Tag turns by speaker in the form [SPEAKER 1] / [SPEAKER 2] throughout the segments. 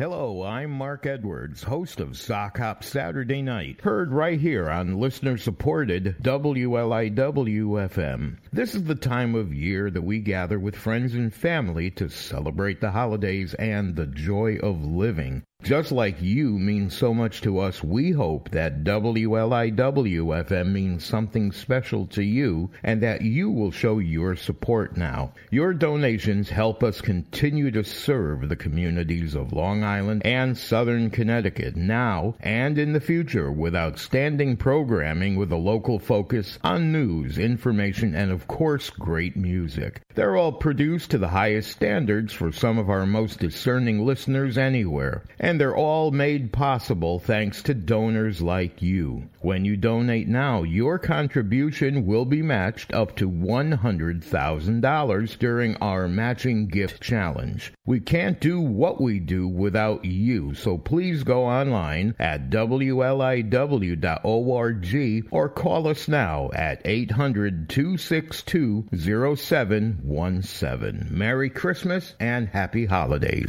[SPEAKER 1] Hello, I'm Mark Edwards, host of Sock Hop Saturday Night, heard right here on listener supported WLIWFM. This is the time of year that we gather with friends and family to celebrate the holidays and the joy of living. Just like you mean so much to us, we hope that WLIWFM means something special to you and that you will show your support now. Your donations help us continue to serve the communities of Long Island and Southern Connecticut now and in the future with outstanding programming with a local focus on news, information, and of course, great music. They're all produced to the highest standards for some of our most discerning listeners anywhere. And and they're all made possible thanks to donors like you. When you donate now, your contribution will be matched up to $100,000 during our matching gift challenge. We can't do what we do without you, so please go online at wliw.org or call us now at 800 262 0717. Merry Christmas and Happy Holidays.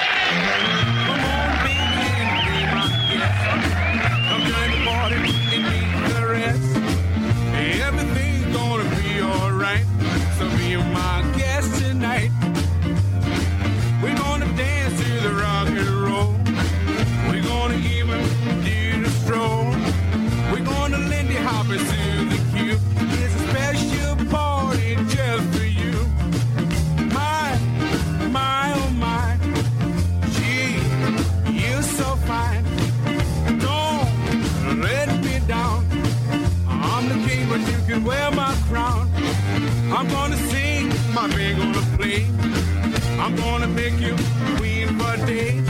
[SPEAKER 1] I'm gonna make you queen for days.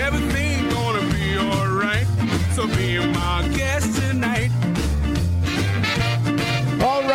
[SPEAKER 1] Everything gonna be alright. So be my guest tonight.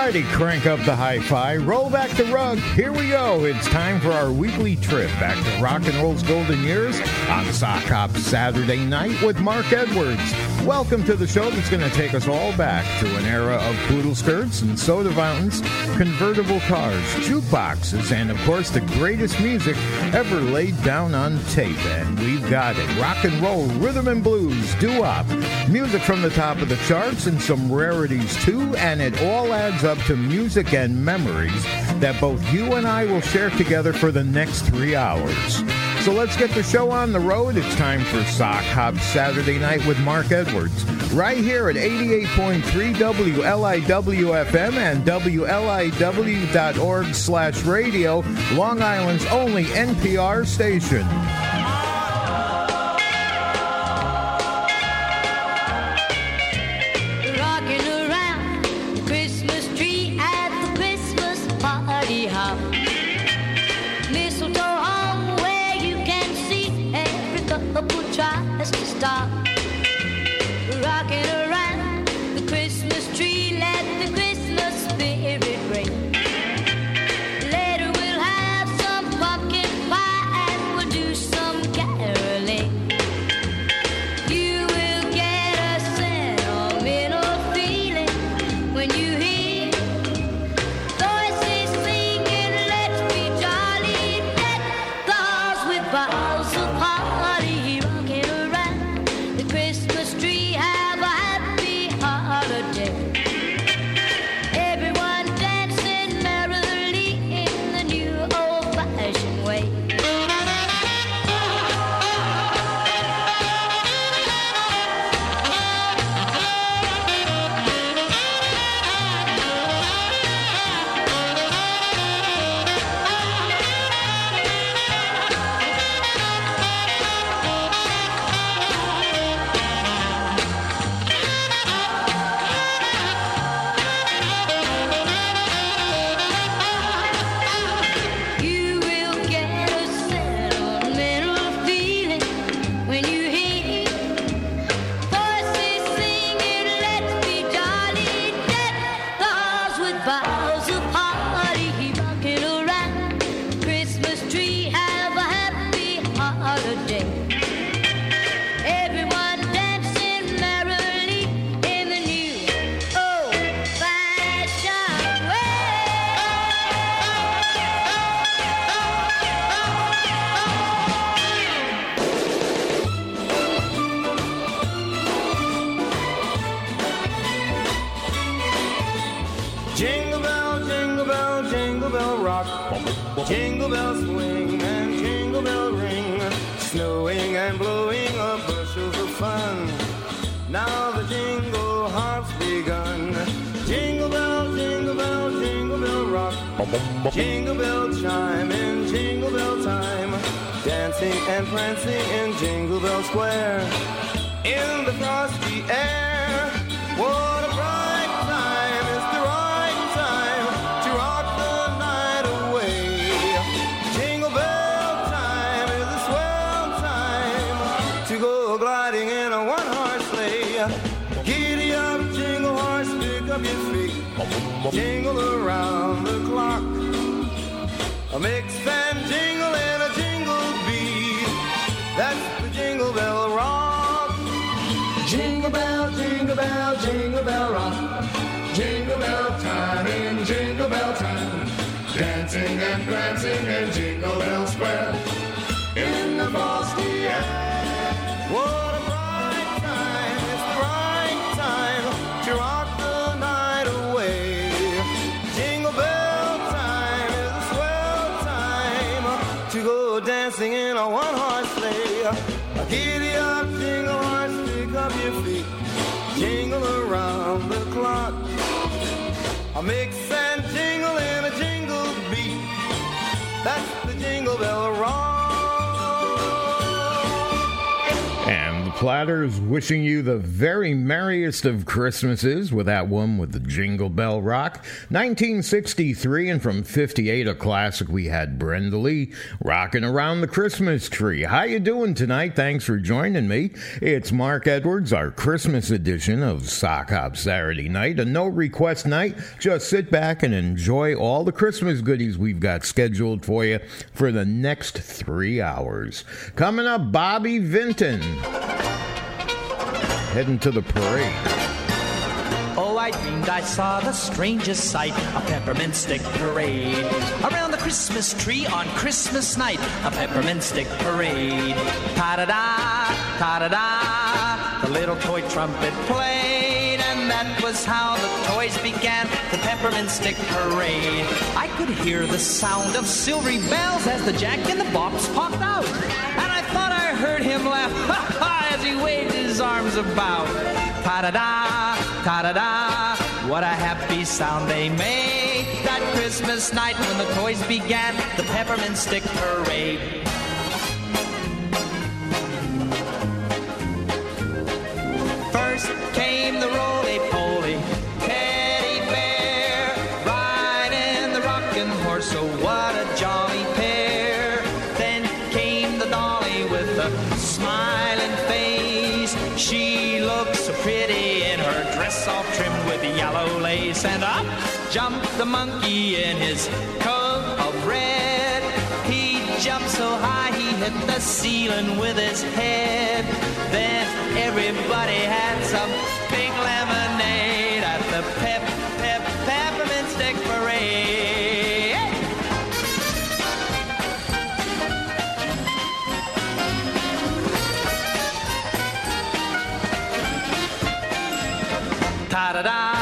[SPEAKER 1] Friday, crank up the hi fi, roll back the rug. Here we go. It's time for our weekly trip back to rock and roll's golden years on Sock Hop Saturday night with Mark Edwards. Welcome to the show that's going to take us all back to an era of poodle skirts and soda fountains, convertible cars, jukeboxes, and of course the greatest music ever laid down on tape. And we've got it rock and roll, rhythm and blues, doo wop, music from the top of the charts, and some rarities too. And it all adds up up to music and memories that both you and I will share together for the next three hours. So let's get the show on the road. It's time for Sock Hop Saturday Night with Mark Edwards, right here at 88.3 WLIWFM and WLIW.org slash radio, Long Island's only NPR station. Jingle bells swing and jingle bell ring, snowing and blowing up bushels of fun. Now the jingle hop's begun. Jingle bell, jingle bell, jingle bell rock. Jingle bell chime in jingle bell time. Dancing and prancing in Jingle Bell Square. In the frosty air. Whoa. and dancing and jingle bell square in the frosty air. What a bright time, it's bright time to rock the night away. Jingle bell time is a swell time to go dancing in a one horse sleigh. Giddy up, jingle horse, pick up your feet, jingle around the clock. I make sense. Platters wishing you the very merriest of Christmases with that one with the Jingle Bell Rock. 1963, and from 58, a classic, we had Brenda Lee rocking around the Christmas tree. How you doing tonight? Thanks for joining me. It's Mark Edwards, our Christmas edition of Sock Hop Saturday night, a no request night. Just sit back and enjoy all the Christmas goodies we've got scheduled for you for the next three hours. Coming up, Bobby Vinton heading to the parade.
[SPEAKER 2] Oh, I dreamed I saw the strangest sight a peppermint stick parade. Around the Christmas tree on Christmas night, a peppermint stick parade. Ta da da, ta da da, the little toy trumpet played, and that was how the toys began the peppermint stick parade. I could hear the sound of silvery bells as the jack in the box popped out, and I thought I heard him laugh. he waved his arms about. Ta da da, ta da da, what a happy sound they made that Christmas night when the toys began the peppermint stick parade. First came the roly. place, and up jumped the monkey in his coat of red. He jumped so high he hit the ceiling with his head. Then everybody had some pink lemonade at the pep, pep, peppermint stick parade. Ta da da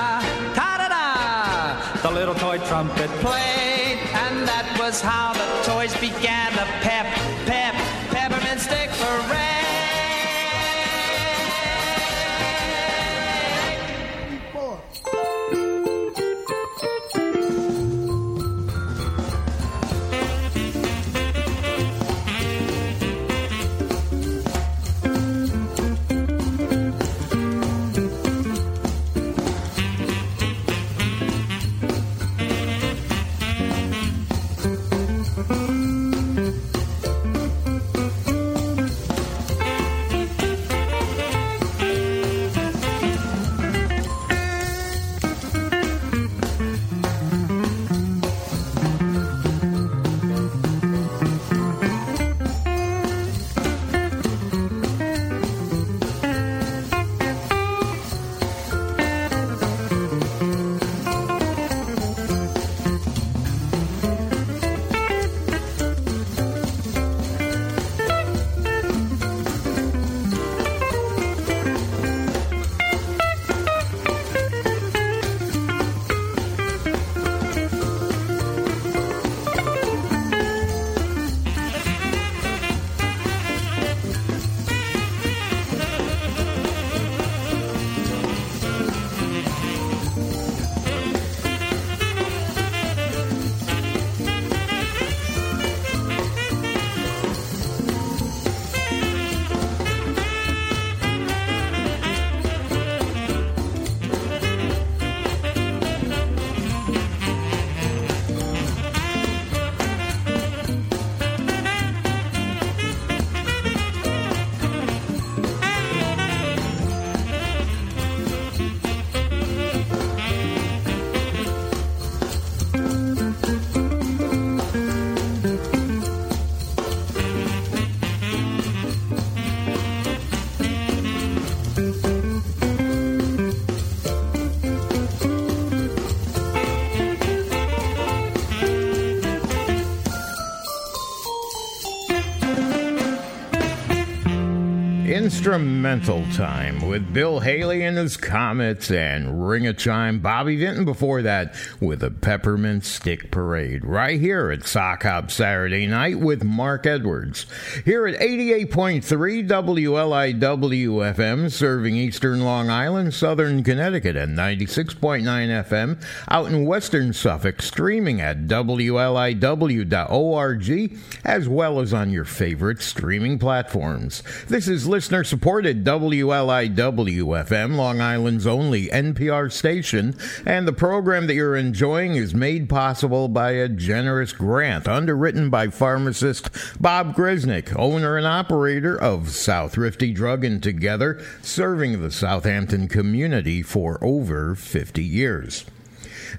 [SPEAKER 1] Instrumental Time with Bill Haley and his Comets and Ring a Chime Bobby Vinton before that with a Peppermint Stick Parade right here at Sock Hop Saturday night with Mark Edwards. Here at 88.3 WLIW FM serving eastern Long Island, southern Connecticut and 96.9 FM out in western Suffolk streaming at WLIW.org as well as on your favorite streaming platforms. This is listener Listener supported WLIW FM, Long Island's only NPR station, and the program that you're enjoying is made possible by a generous grant underwritten by pharmacist Bob Grisnick, owner and operator of South Rifty Drug and Together, serving the Southampton community for over 50 years.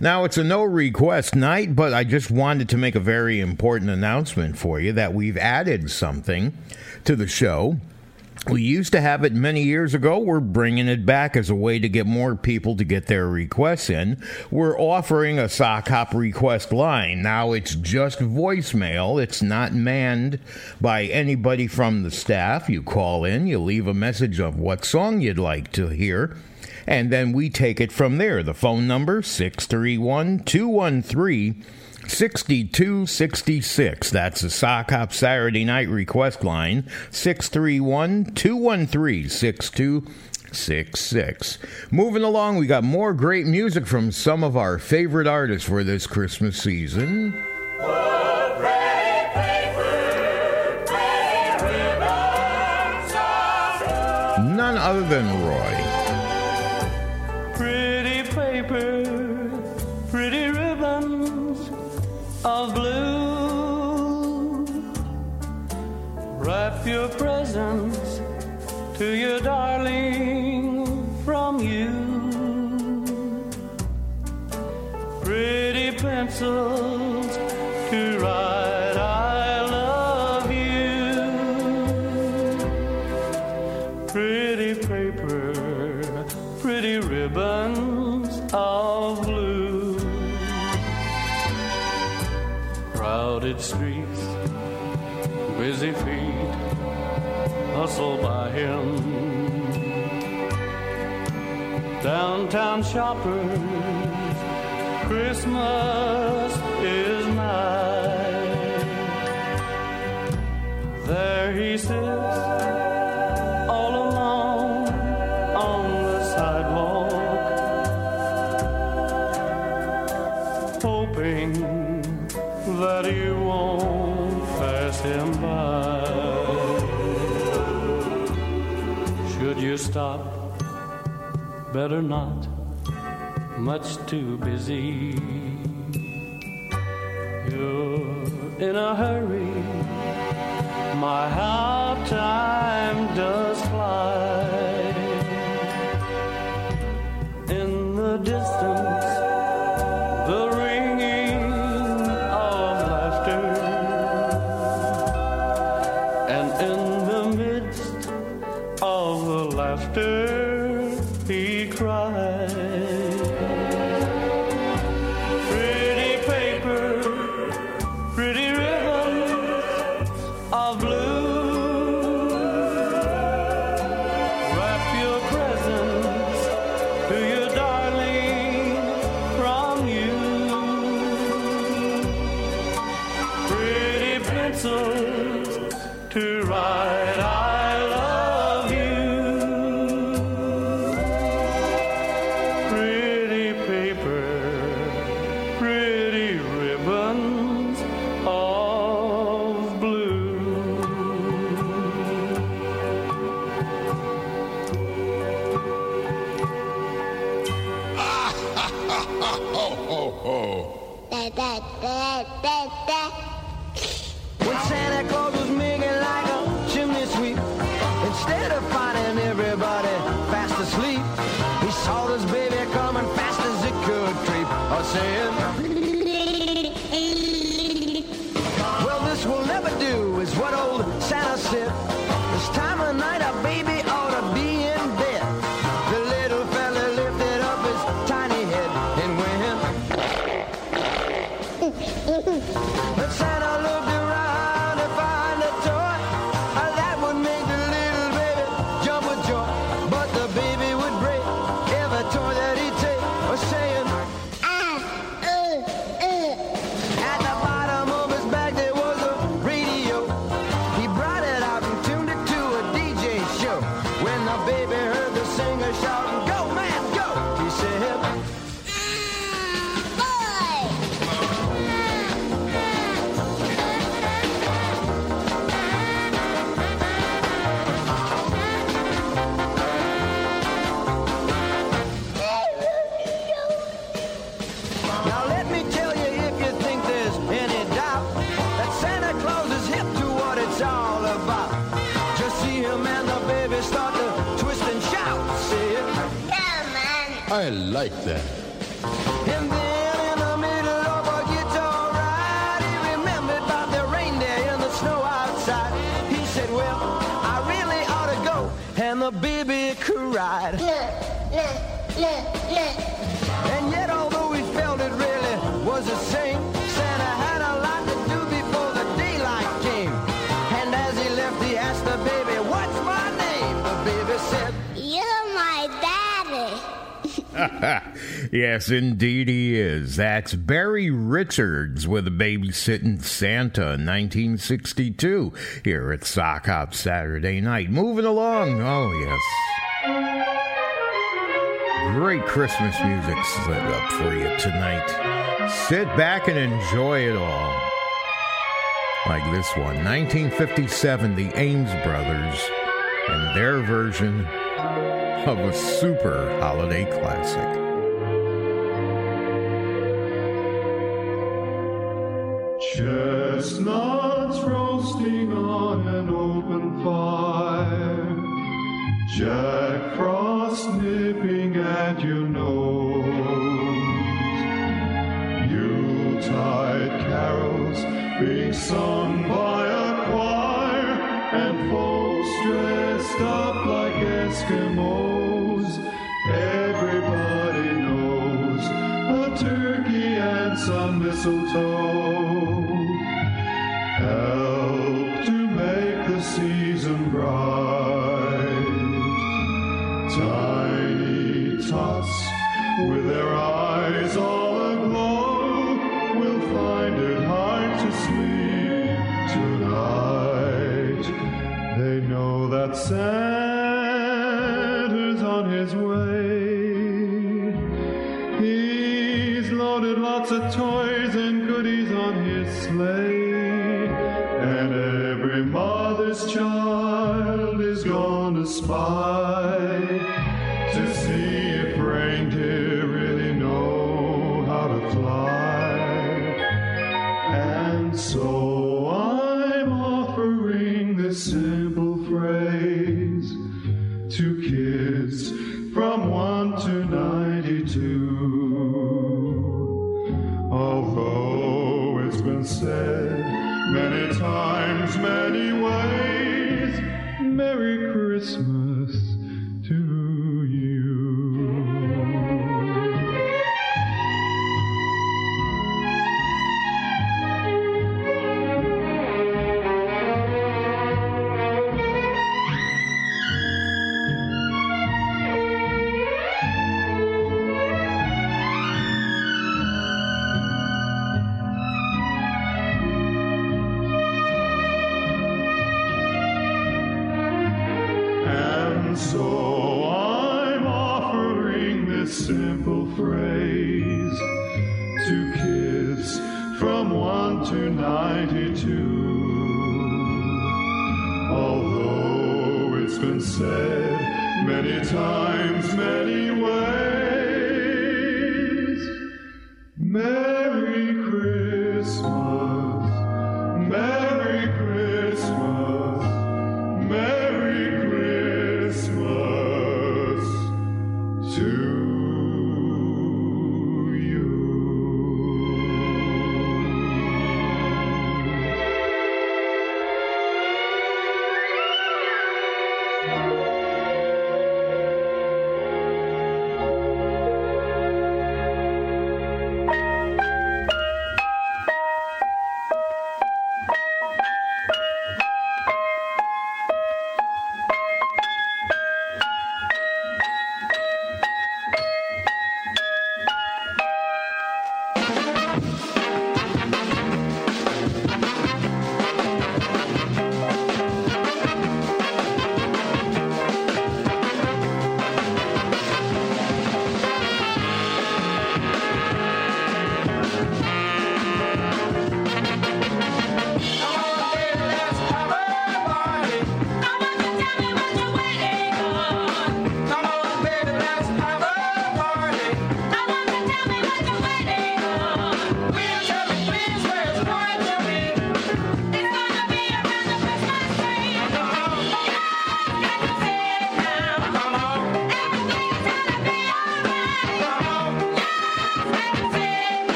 [SPEAKER 1] Now, it's a no request night, but I just wanted to make a very important announcement for you that we've added something to the show we used to have it many years ago. We're bringing it back as a way to get more people to get their requests in. We're offering a sock hop request line. Now it's just voicemail. It's not manned by anybody from the staff. You call in, you leave a message of what song you'd like to hear, and then we take it from there. The phone number 631 213 6266. That's the Sock Hop Saturday Night Request Line, 631 213 6266. Moving along, we got more great music from some of our favorite artists for this Christmas season. None other than Roy.
[SPEAKER 3] pencils to write I love you. Pretty paper, pretty ribbons of blue. Crowded streets, busy feet, hustled by him. Downtown shoppers Christmas is nigh. There he sits, all alone on the sidewalk, hoping that you won't pass him by. Should you stop? Better not much too busy. You're in a hurry, my how time does fly.
[SPEAKER 4] sleep. He saw this baby coming fast as it could creep, I saying.
[SPEAKER 5] like that.
[SPEAKER 4] And then in the middle of a guitar ride, he remembered about the the snow outside. He said, well, I really ought to go. And the baby cried.
[SPEAKER 6] Look, look, look, look.
[SPEAKER 1] Yes, indeed he is. That's Barry Richards with a Babysitting Santa 1962 here at Sock Hop Saturday night. Moving along. Oh, yes. Great Christmas music set up for you tonight. Sit back and enjoy it all. Like this one 1957, the Ames Brothers and their version of a super holiday classic.
[SPEAKER 7] Chestnuts roasting on an open fire. Jack Frost nipping at your nose. Yuletide carols being sung by a choir. And folks dressed up like Eskimos. Everybody knows a turkey and some mistletoe. a toy.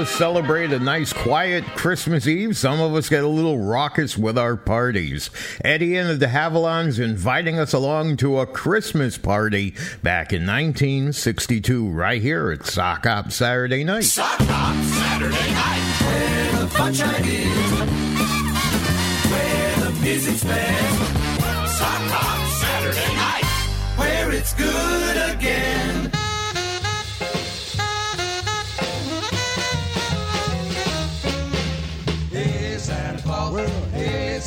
[SPEAKER 4] us celebrate
[SPEAKER 8] a
[SPEAKER 4] nice, quiet Christmas Eve. Some of
[SPEAKER 8] us
[SPEAKER 4] get
[SPEAKER 8] a little raucous with our parties. Eddie and
[SPEAKER 4] the
[SPEAKER 8] Havilons inviting us along to a Christmas party back in 1962, right here at Sock Hop Saturday Night. Sock Hop Saturday Night, where the funshine is, where the music's best. Sock Hop Saturday Night, where it's good again.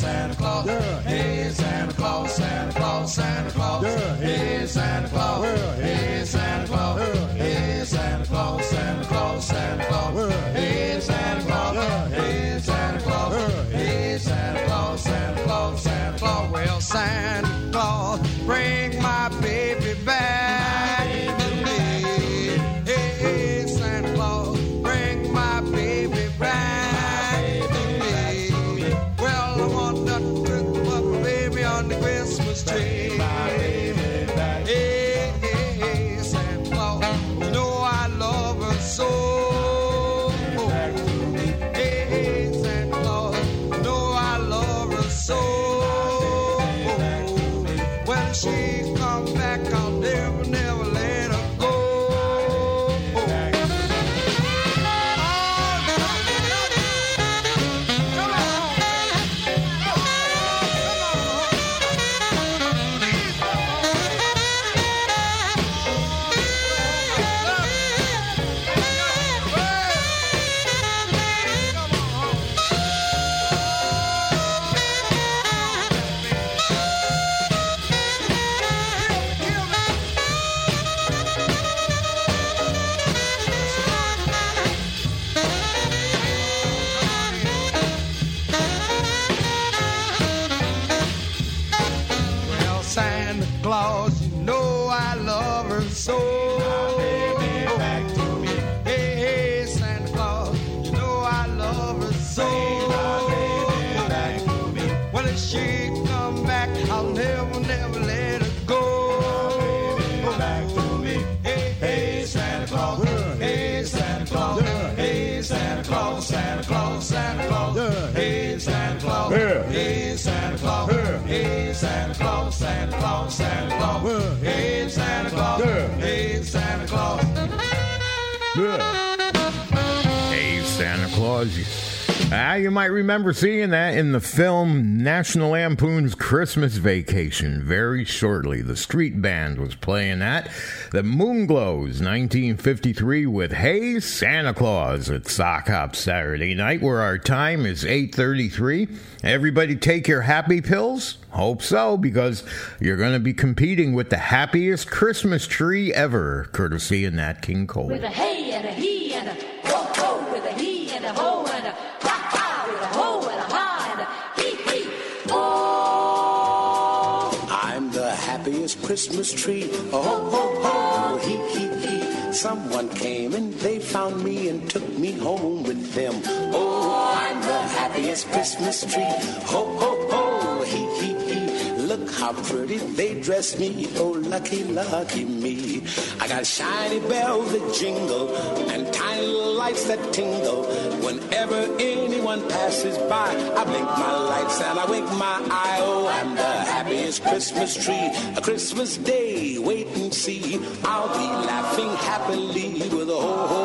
[SPEAKER 9] Santa Claus. Yeah. Hey, Santa Claus, Santa Claus, Santa Claus. Yeah. Hey, Santa Claus. Yeah. Hey, Santa Claus. Yeah. Hey, Santa Claus, Santa Claus, Santa Claus. Yeah. Hey, Santa Claus. Yeah. Hey, Santa Claus. Yeah. Hey, Santa Claus, Santa Claus, Santa Claus. Well, Santa
[SPEAKER 1] might remember seeing that in the film National Lampoon's Christmas Vacation very shortly. The street band was playing that. The Moonglows 1953 with Hey Santa Claus at Sock Hop Saturday night where our time is 8:33. Everybody take your happy pills? Hope so because you're going to be competing with the happiest Christmas tree ever courtesy of Nat King Cole. With a hey and a he
[SPEAKER 10] Christmas tree. Oh, ho, ho, he, he, he. Someone came and they found me and took me home with them. Oh, I'm the happiest Christmas tree. Ho, ho, ho, he, he look how pretty they dress me. Oh, lucky, lucky me. I got shiny bells that jingle and tiny lights that tingle. Whenever anyone passes by, I blink my lights and I wink my eye. Oh, I'm the happiest Christmas tree. A Christmas day, wait and see. I'll be laughing happily with a whole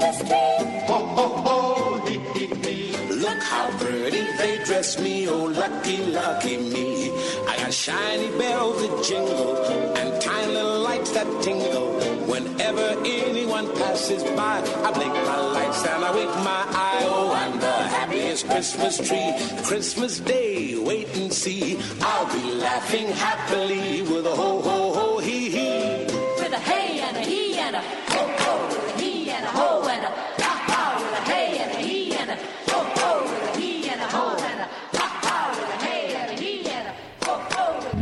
[SPEAKER 11] Christmas tree. Ho, ho, ho, hee, hee, hee. Look how pretty they dress me, oh lucky, lucky me. I got shiny bells that jingle and tiny lights that tingle. Whenever anyone passes by, I blink my lights and I wink my eye. Oh, I'm the happiest Christmas tree. Christmas Day, wait and see. I'll be laughing happily with a ho ho.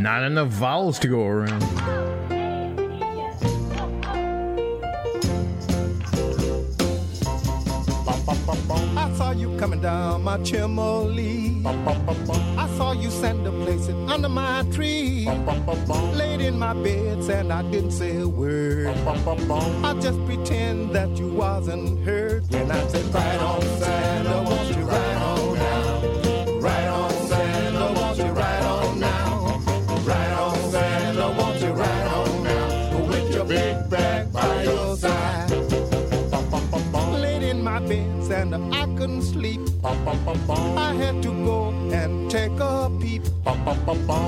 [SPEAKER 1] Not enough vowels to go around.
[SPEAKER 12] I saw you coming down my chimney. I saw you send a place under my tree. Laid in my bed and I didn't say a word. I just pretend that you wasn't hurt.
[SPEAKER 13] And I said right on, Santa, won't you right on?
[SPEAKER 14] I had to go and take a peep.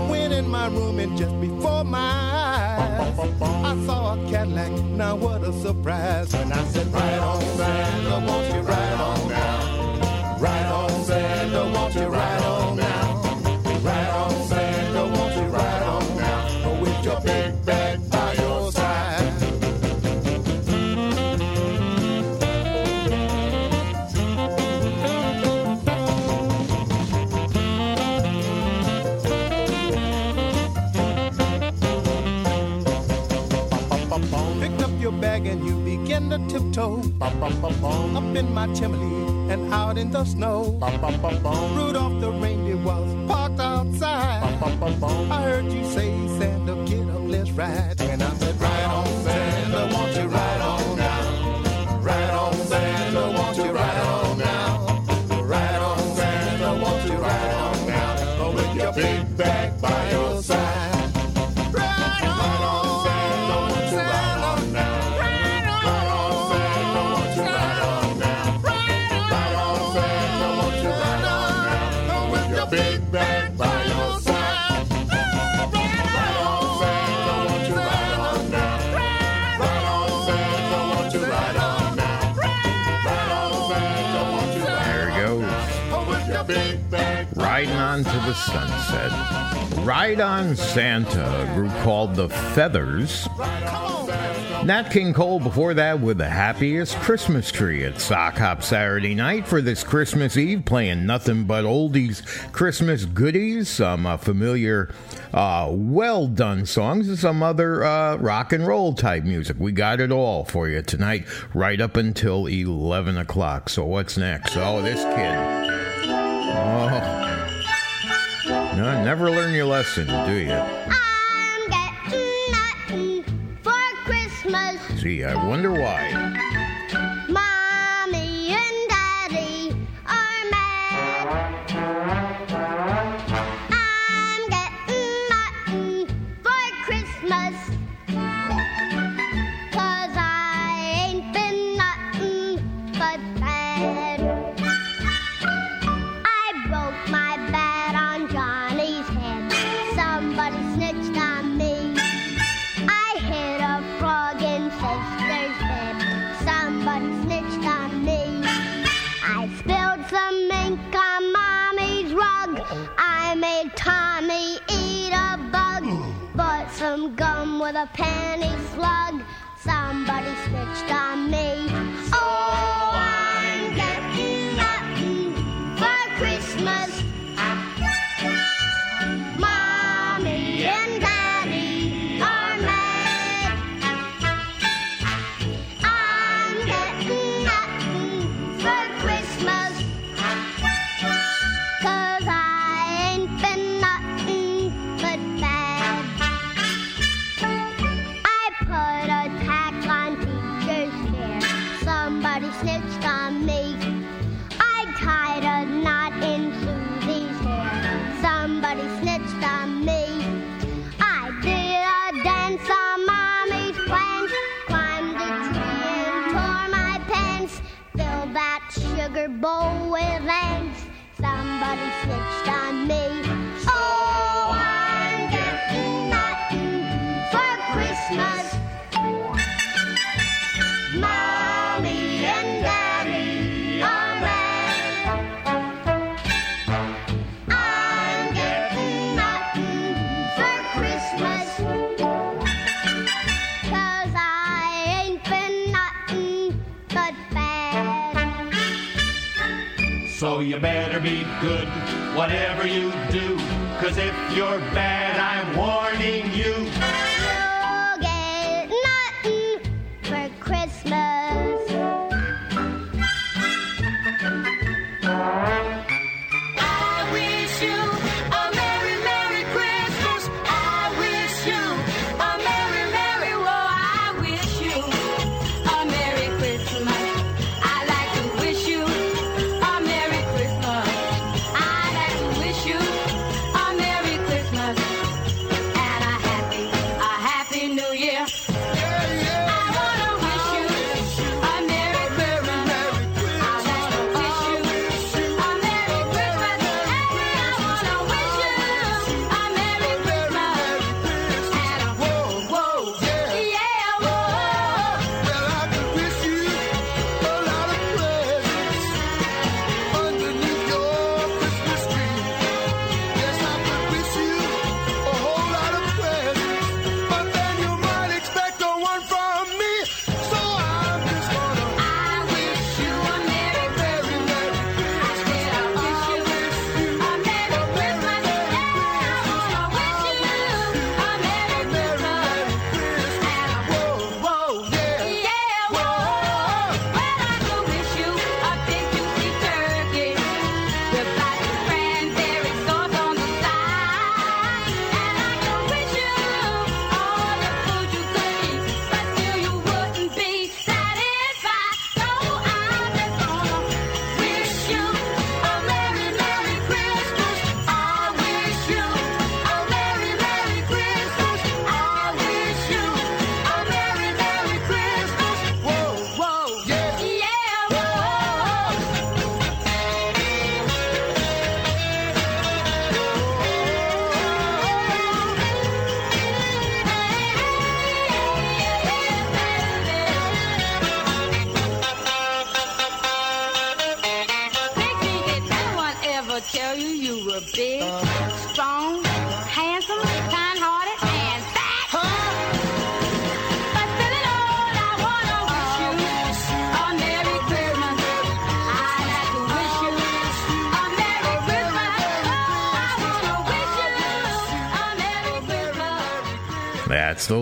[SPEAKER 14] Went in my room and just before my eyes, I saw a
[SPEAKER 13] Cadillac. Now what a surprise! And I said, Right on, Santa, won't you ride on now? Right on, Santa, won't you ride on?
[SPEAKER 12] tiptoe, bum, bum, bum, bum. up in my chimney and out in the snow. Bum, bum, bum, bum. Rudolph the reindeer was parked outside. Bum, bum, bum, bum. I heard you say, Santa, get up, let's ride. And
[SPEAKER 13] I said, right on, Santa.
[SPEAKER 1] the sunset. Ride on Santa, a group called The Feathers. Nat King Cole before that with The Happiest Christmas Tree at Sock Hop Saturday night for this Christmas Eve, playing nothing but oldies Christmas goodies, some uh, familiar, uh, well done songs, and some other uh, rock and roll type music. We got it all for you tonight, right up until 11 o'clock. So, what's next? Oh, this kid. Oh. No, never learn your lesson, do you?
[SPEAKER 15] I'm getting nothing for Christmas.
[SPEAKER 1] Gee, I wonder why.
[SPEAKER 15] A penny slug. Somebody switched on me.
[SPEAKER 16] be good, whatever you do. Cause if you're bad, I'm warning you.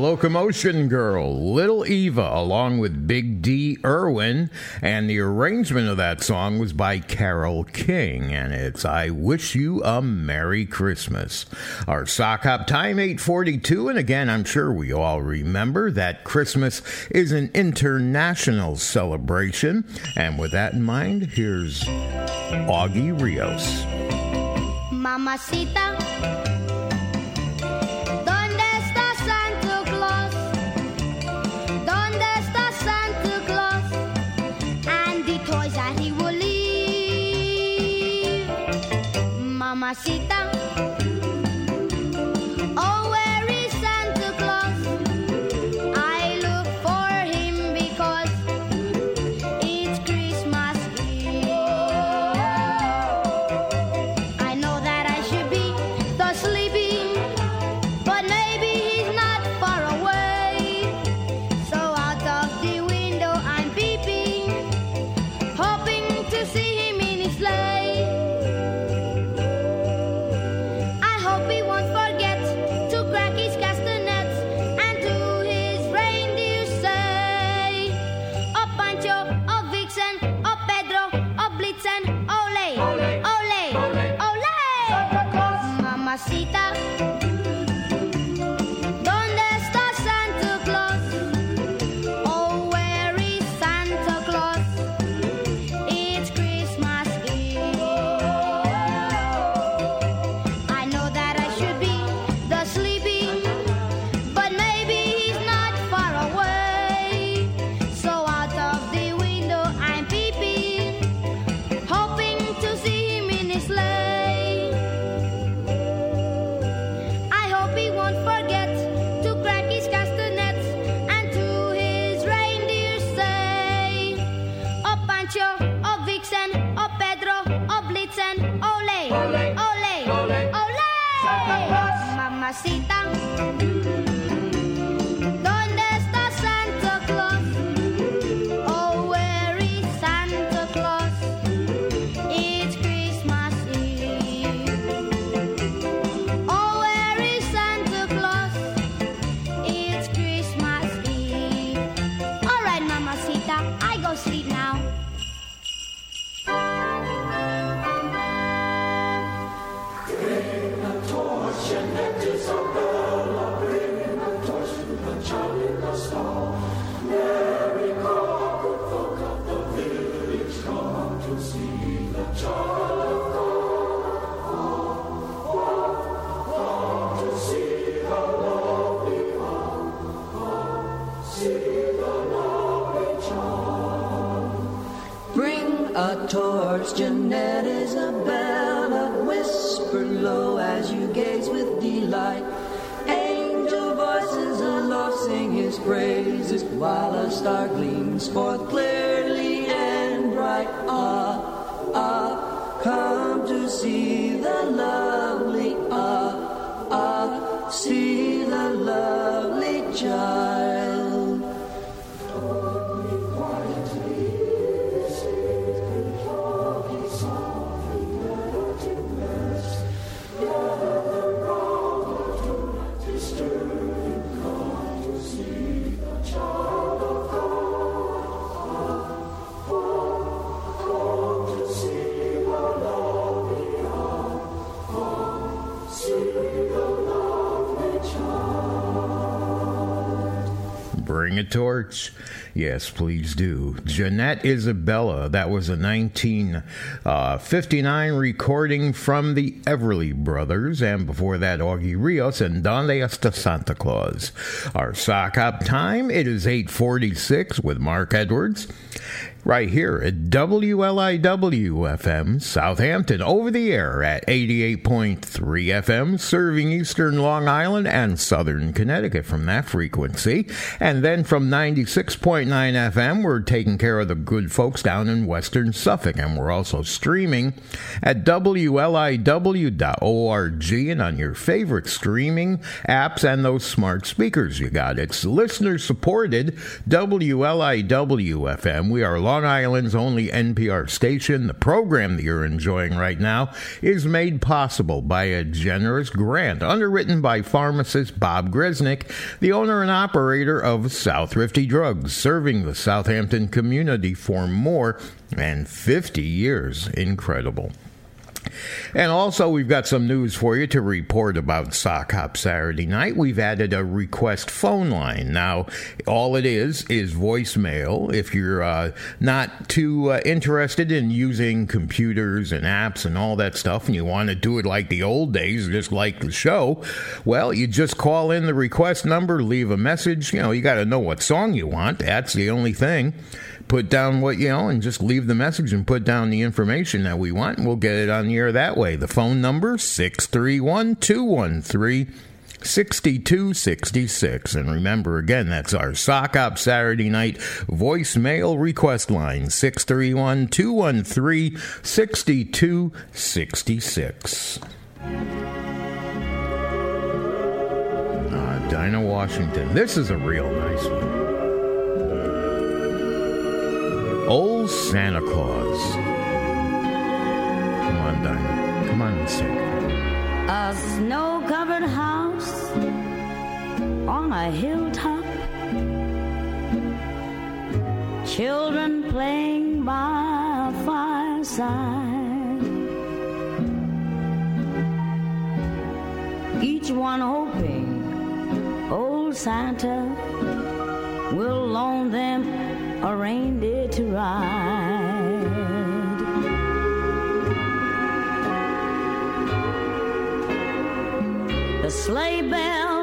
[SPEAKER 1] Locomotion Girl, Little Eva, along with Big Dee Irwin. And the arrangement of that song was by Carole King, and it's I Wish You a Merry Christmas. Our sock hop time, 842. And again, I'm sure we all remember that Christmas is an international celebration. And with that in mind, here's Augie Rios. Mamacita. ました」hearts? Yes, please do. Jeanette Isabella, that was a 1959 uh, recording from the Everly Brothers, and before that, Augie Rios and Donde Esta Santa Claus. Our sock hop time, it is 846 with Mark Edwards right here at WLIW FM Southampton over the air at 88.3 FM, serving eastern Long Island and southern Connecticut from that frequency. And then from 96.9 FM, we're taking care of the good folks down in western Suffolk. And we're also streaming at WLIW.org and on your favorite streaming apps and those smart speakers you got. It's listener supported WLIW FM. We are Long Island's only only NPR station. The program that you're enjoying right now is made possible by a generous grant underwritten by pharmacist Bob Gresnick, the owner and operator of Southrifty Drugs, serving the Southampton community for more than 50 years. Incredible. And also, we've got some news for you to report about Sock Hop Saturday night. We've added a request phone line. Now, all it is is voicemail. If you're uh, not too uh, interested in using computers and apps and all that stuff, and you want to do it like the old days, just like the show, well, you just call in the request number, leave a message. You know, you got to know what song you want. That's the only thing put down what you know and just leave the message and put down the information that we want and we'll get it on the air that way the phone number 631 213 6266. And remember, again, that's our Sock Hop Saturday night voicemail request line 631 213 6266. Ah, Dinah Washington. This is a real nice one. Old Santa Claus. Come on, Dinah. Come on and sing.
[SPEAKER 17] A snow covered house on a hilltop. Children playing by a fireside. Each one hoping old Santa We'll loan them a reindeer to ride. The sleigh bells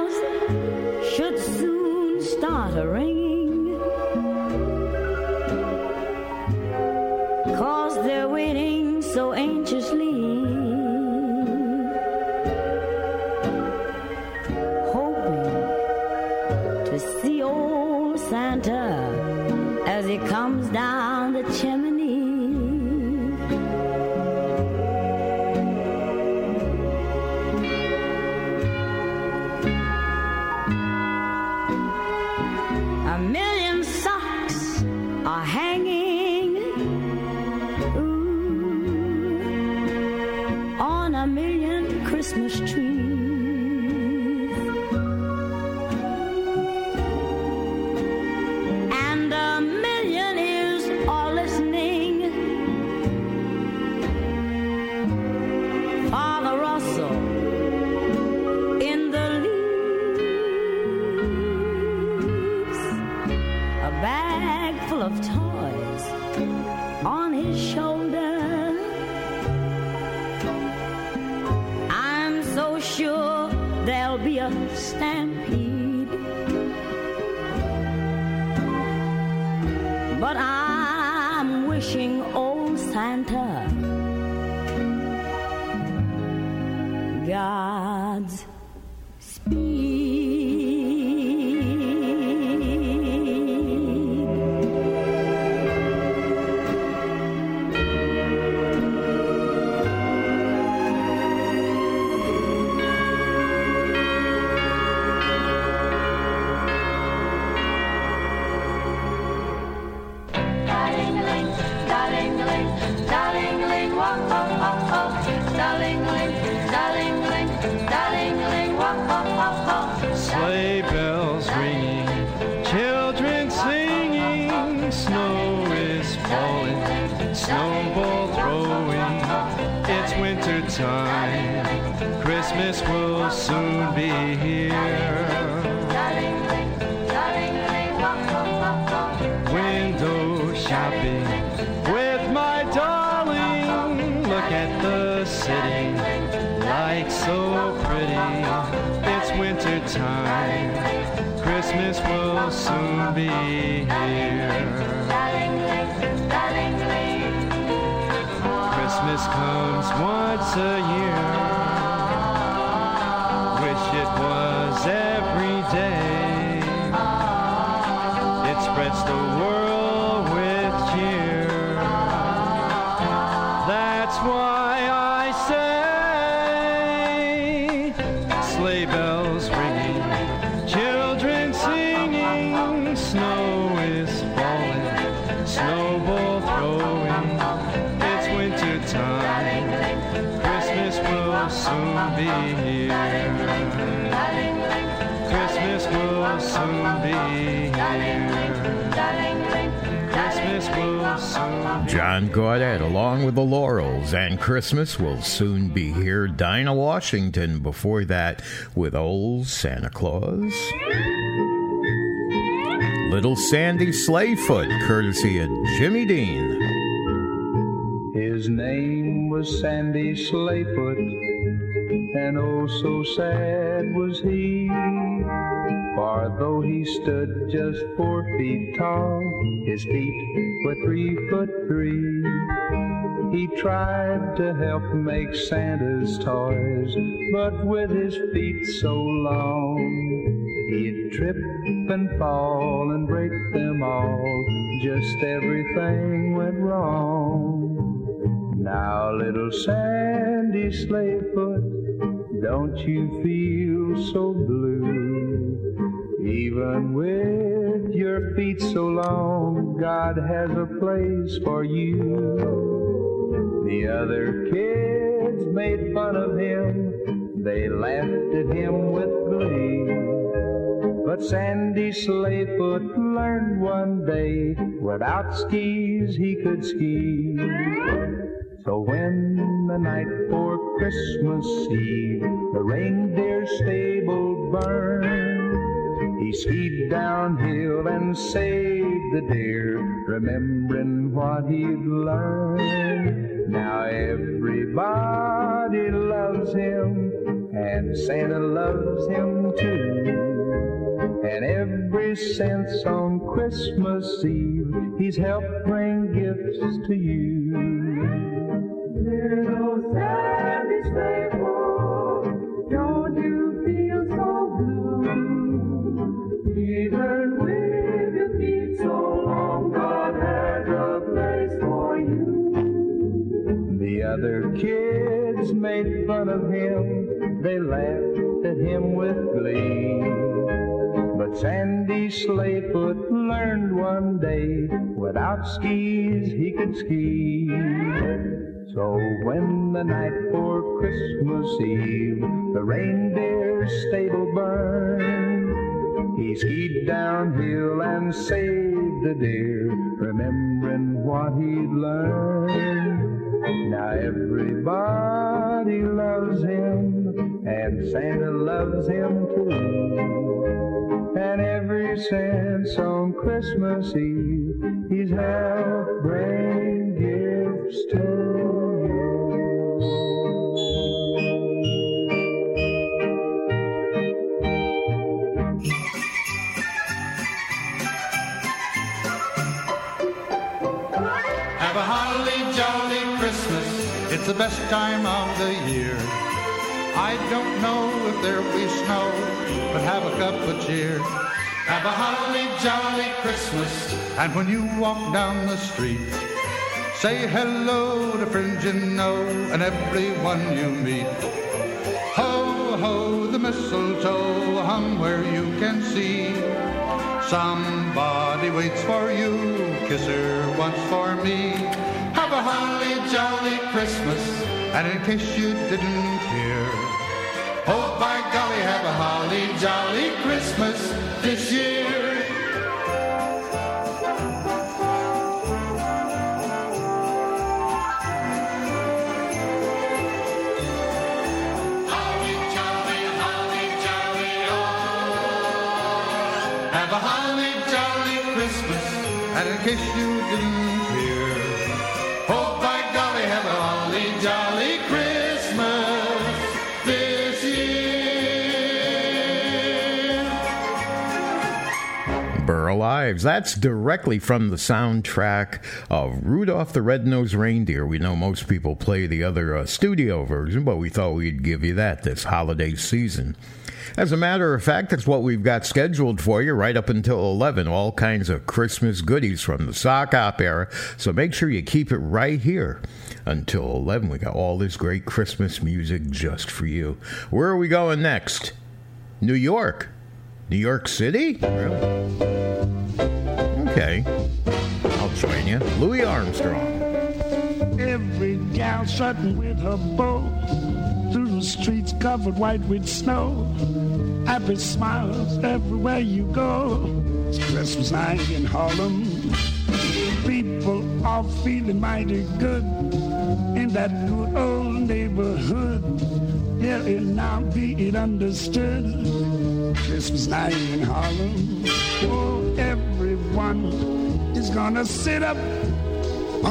[SPEAKER 1] And Christmas will soon be here. Dinah Washington before that with old Santa Claus. Little Sandy Sleighfoot, courtesy of Jimmy Dean.
[SPEAKER 18] His name was Sandy Sleighfoot, and oh, so sad was he. For though he stood just four feet tall, his feet were three foot three. He tried to help make Santa's toys, but with his feet so long, he'd trip and fall and break them all. Just everything went wrong. Now, little Sandy Sleighfoot, don't you feel so blue? Even with your feet so long, God has a place for you. The other kids made fun of him, they laughed at him with glee. But Sandy Sleighfoot learned one day without skis he could ski. So when the night for Christmas Eve the reindeer stable burned, he skied downhill and saved the deer, remembering what he'd learned. Now everybody loves him, and Santa loves him too. And every since on Christmas Eve, he's helped bring gifts to you. front of him, they laughed at him with glee. But Sandy Sleighfoot learned one day, without skis he could ski. So when the night for Christmas Eve, the reindeer stable burned, he skied downhill and saved the deer, remembering what he'd learned. Now everybody Santa loves him too. And every since on Christmas Eve, he's helped bring gifts to you.
[SPEAKER 19] Have a holly jolly Christmas! It's the best time of the year. I don't know if there'll be snow, but have a cup of cheer. Have a holly jolly Christmas. And when you walk down the street, say hello to friends you know and everyone you meet. Ho, ho, the mistletoe hung where you can see. Somebody waits for you, kiss her once for me. Have a holly jolly Christmas. And in case you didn't Oh, by golly, have a holly jolly Christmas this year. Oh.
[SPEAKER 20] Have a holly jolly Christmas, and in case you
[SPEAKER 1] Lives. That's directly from the soundtrack of Rudolph the Red-Nosed Reindeer. We know most people play the other uh, studio version, but we thought we'd give you that this holiday season. As a matter of fact, that's what we've got scheduled for you right up until 11. All kinds of Christmas goodies from the sock era. So make sure you keep it right here until 11. We got all this great Christmas music just for you. Where are we going next? New York. New York City? Really? Okay. I'll join you. Louis Armstrong.
[SPEAKER 21] Every gal strutting with her bow through the streets covered white with snow. Happy smiles everywhere you go. It's Christmas night in Harlem. People are feeling mighty good in that good old neighborhood hear it now, be it understood. Christmas night in Harlem, oh, everyone is gonna sit up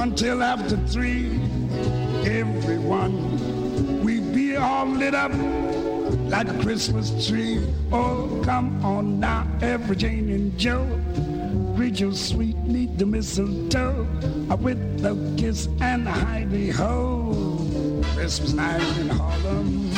[SPEAKER 21] until after three. Everyone, we be all lit up like a Christmas tree. Oh, come on now, every Jane and Joe. Greet your sweet, meet the mistletoe uh, with a kiss and a hidey ho. Christmas night in Harlem.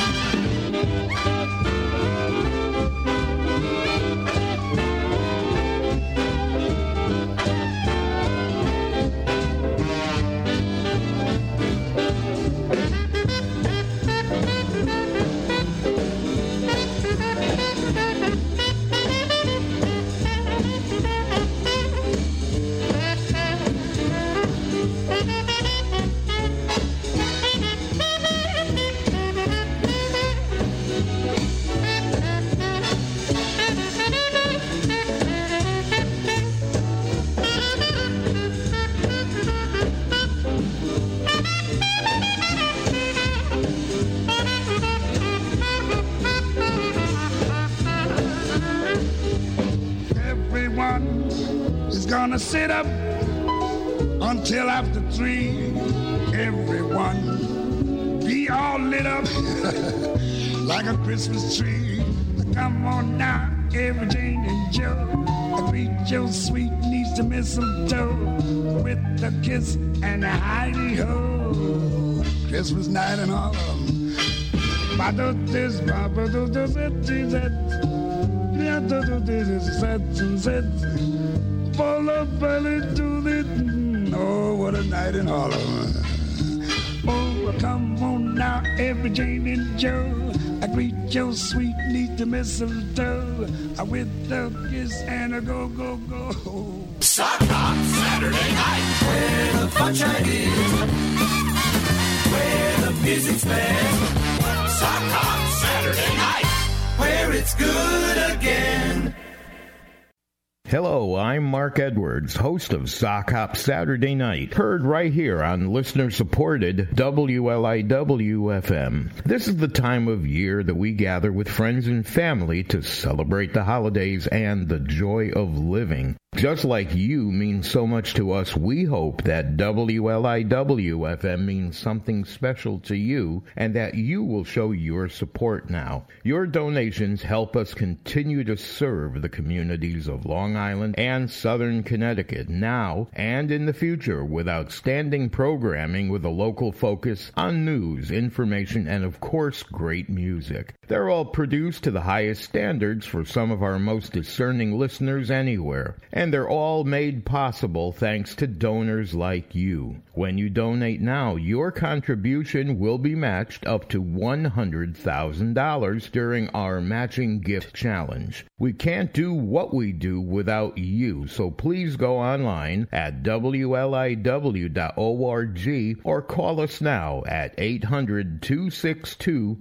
[SPEAKER 21] gonna sit up until after three? Everyone be all lit up like a Christmas tree. Come on now, every Jane and Joe. Greet your sweet needs to mistletoe with a kiss and a hidey ho. Christmas night and all of them. Ba-do-dis, do dis full of belly to the. Oh, what a night in Harlem. Oh, come on now, every Jane and Joe. I greet your sweet neat the mistletoe.
[SPEAKER 22] I with the
[SPEAKER 21] kiss
[SPEAKER 22] and
[SPEAKER 21] a go, go, go.
[SPEAKER 22] Sock on Saturday night, where the funshine is, where the music's best. Sock on Saturday night, where it's good again.
[SPEAKER 1] Hello, I'm Mark Edwards, host of Sock Hop Saturday Night, heard right here on listener supported WLIW FM. This is the time of year that we gather with friends and family to celebrate the holidays and the joy of living. Just like you mean so much to us, we hope that WLIWFM means something special to you and that you will show your support now. Your donations help us continue to serve the communities of Long Island and Southern Connecticut now and in the future with outstanding programming with a local focus on news, information, and of course, great music. They're all produced to the highest standards for some of our most discerning listeners anywhere. And and they're all made possible thanks to donors like you. When you donate now, your contribution will be matched up to $100,000 during our matching gift challenge. We can't do what we do without you, so please go online at wliw.org or call us now at 800 262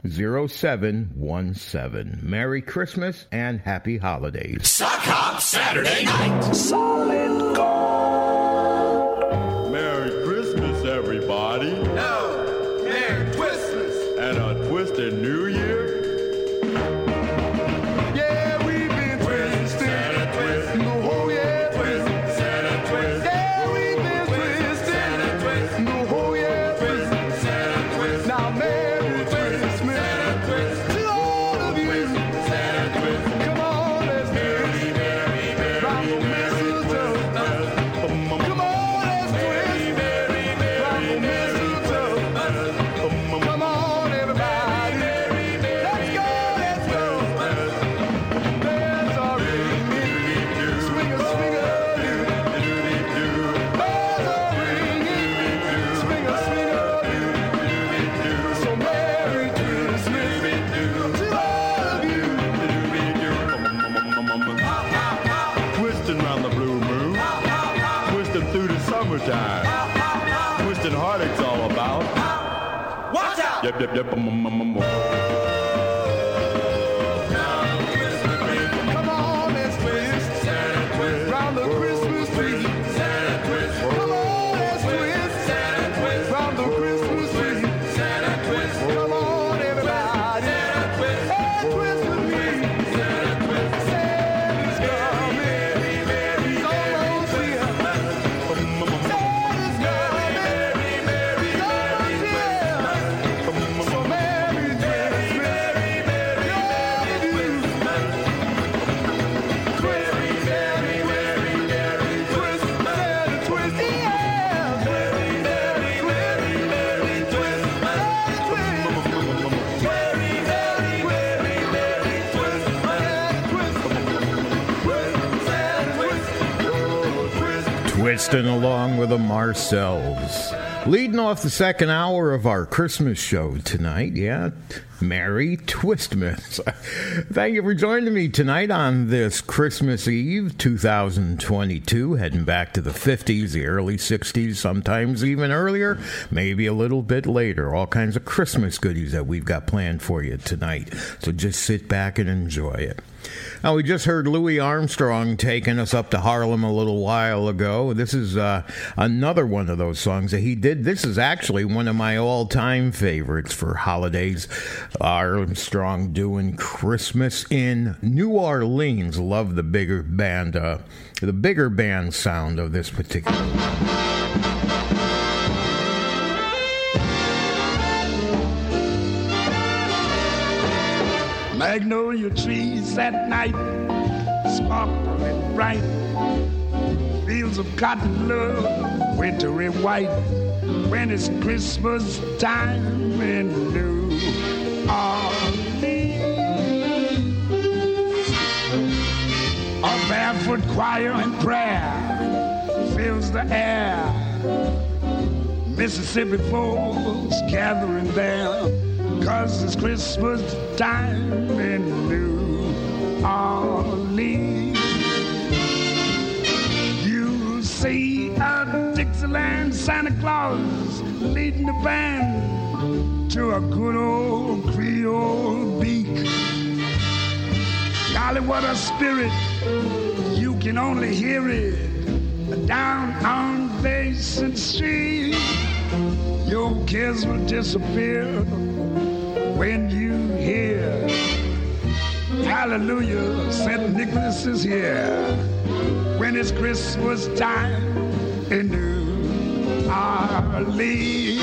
[SPEAKER 1] 0717. Merry Christmas and happy holidays.
[SPEAKER 23] Sock Hop Saturday night solid
[SPEAKER 24] gold. Merry Christmas, everybody.
[SPEAKER 25] dip dip dip
[SPEAKER 1] along with them ourselves. Leading off the second hour of our Christmas show tonight, yeah, Merry Twistmas. Thank you for joining me tonight on this Christmas Eve 2022, heading back to the 50s, the early 60s, sometimes even earlier, maybe a little bit later. All kinds of Christmas goodies that we've got planned for you tonight. So just sit back and enjoy it. Now, we just heard Louis Armstrong taking us up to Harlem a little while ago. This is uh, another one of those songs that he did. This is actually one of my all time favorites for holidays. Armstrong doing Christmas in New Orleans. Love the bigger band, uh, the bigger band sound of this particular.
[SPEAKER 26] Magnolia trees at night sparkle and bright. Fields of cotton love, wintry white. When it's Christmas time in New Orleans,
[SPEAKER 27] a barefoot choir and prayer fills the air. Mississippi falls gathering there Cause it's Christmas time in New Orleans. You see a Dixieland Santa Claus leading the band to a good old Creole beat. Golly, what a spirit! You can only hear it down on Basin Street. Your kids will disappear when you hear Hallelujah, St. Nicholas is here. When it's Christmas time in New Orleans.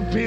[SPEAKER 27] disappear.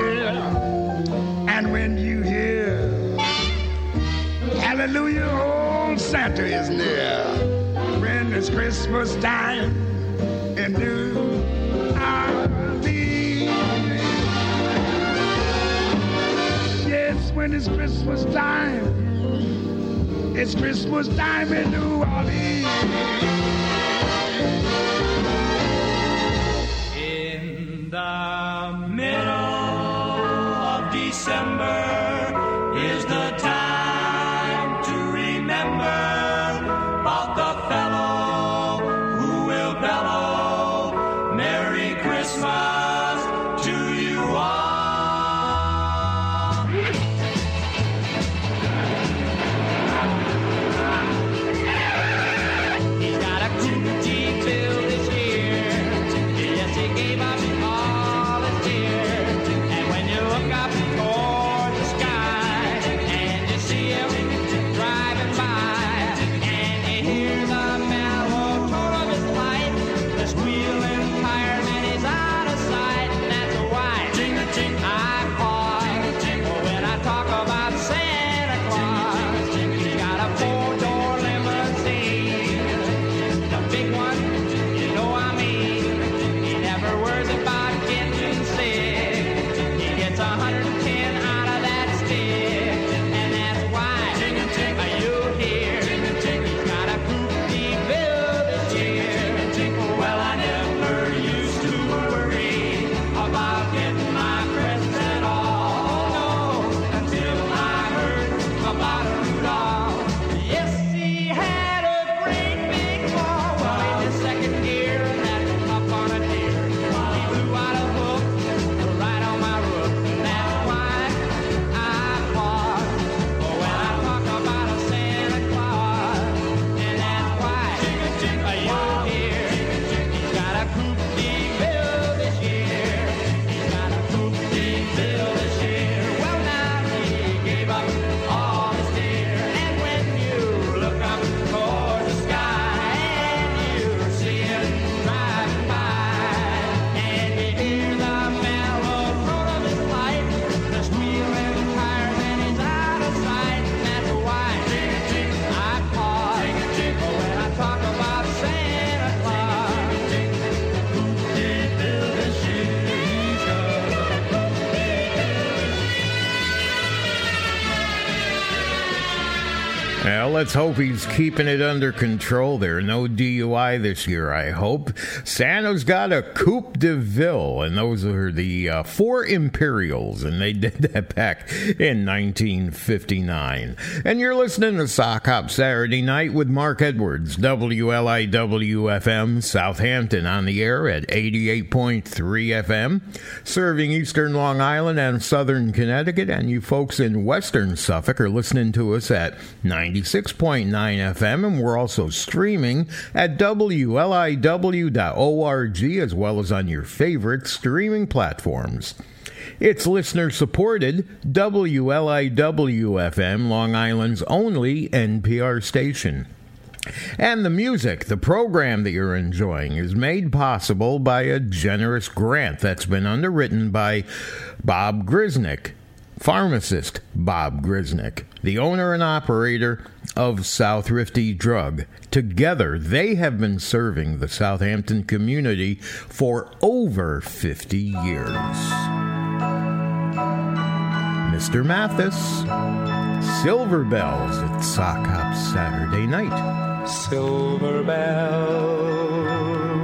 [SPEAKER 1] let's hope he's keeping it under control there. No DUI this year, I hope. Santa's got a Coupe de Ville, and those are the uh, four Imperials, and they did that back in 1959. And you're listening to Sock Hop Saturday Night with Mark Edwards, WLIW FM, Southampton, on the air at 88.3 FM serving eastern Long Island and southern Connecticut. And you folks in western Suffolk are listening to us at 96.9 FM. And we're also streaming at wliw.org as well as on your favorite streaming platforms. It's listener supported WLIW FM, Long Island's only NPR station. And the music, the program that you're enjoying, is made possible by a generous grant that's been underwritten by Bob Grisnick, pharmacist Bob Grisnick, the owner and operator of Southrifty Drug. Together, they have been serving the Southampton community for over 50 years. Mr. Mathis. Silver Bells at Sock Hop Saturday night.
[SPEAKER 28] Silver Bells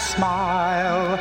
[SPEAKER 28] smile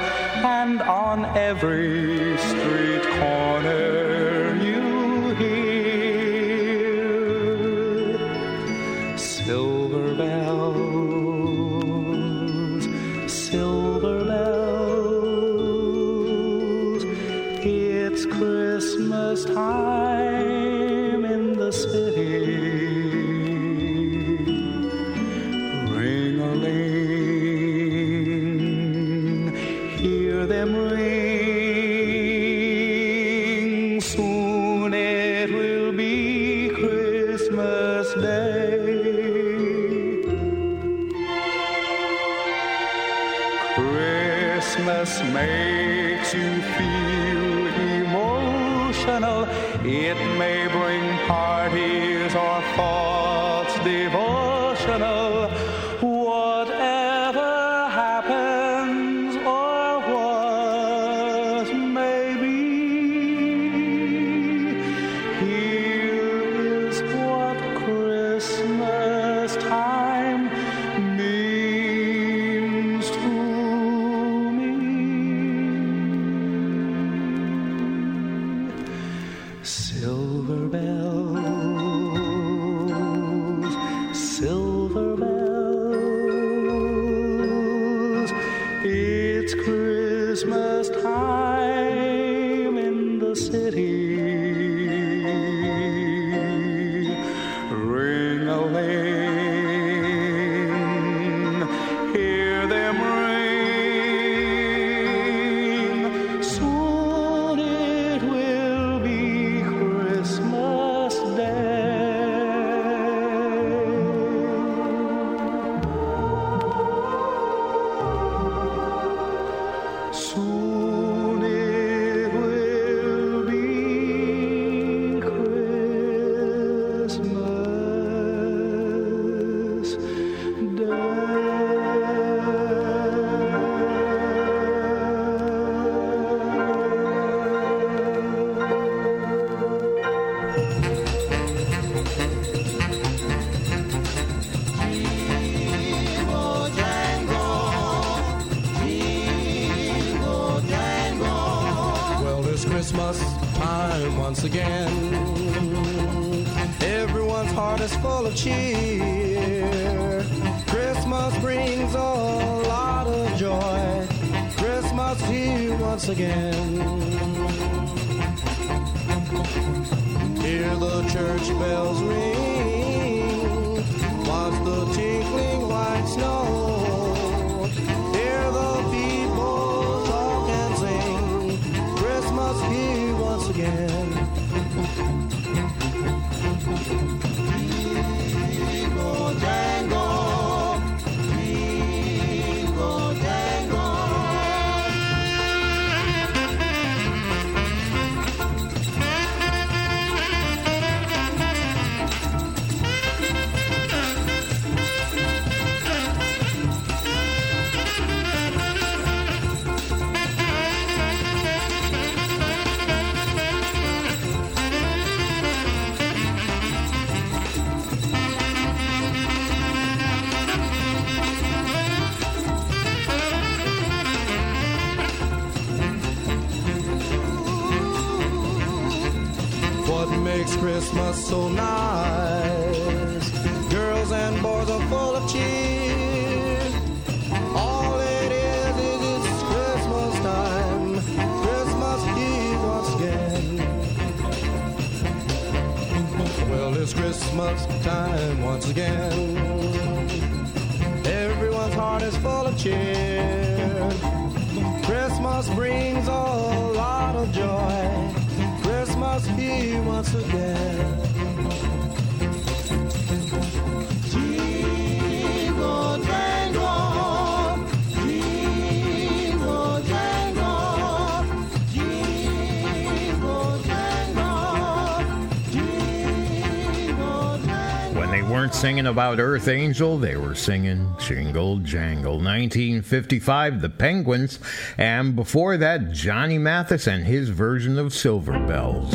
[SPEAKER 1] singing about Earth Angel, they were singing Jingle Jangle. 1955, The Penguins, and before that, Johnny Mathis and his version of Silver Bells.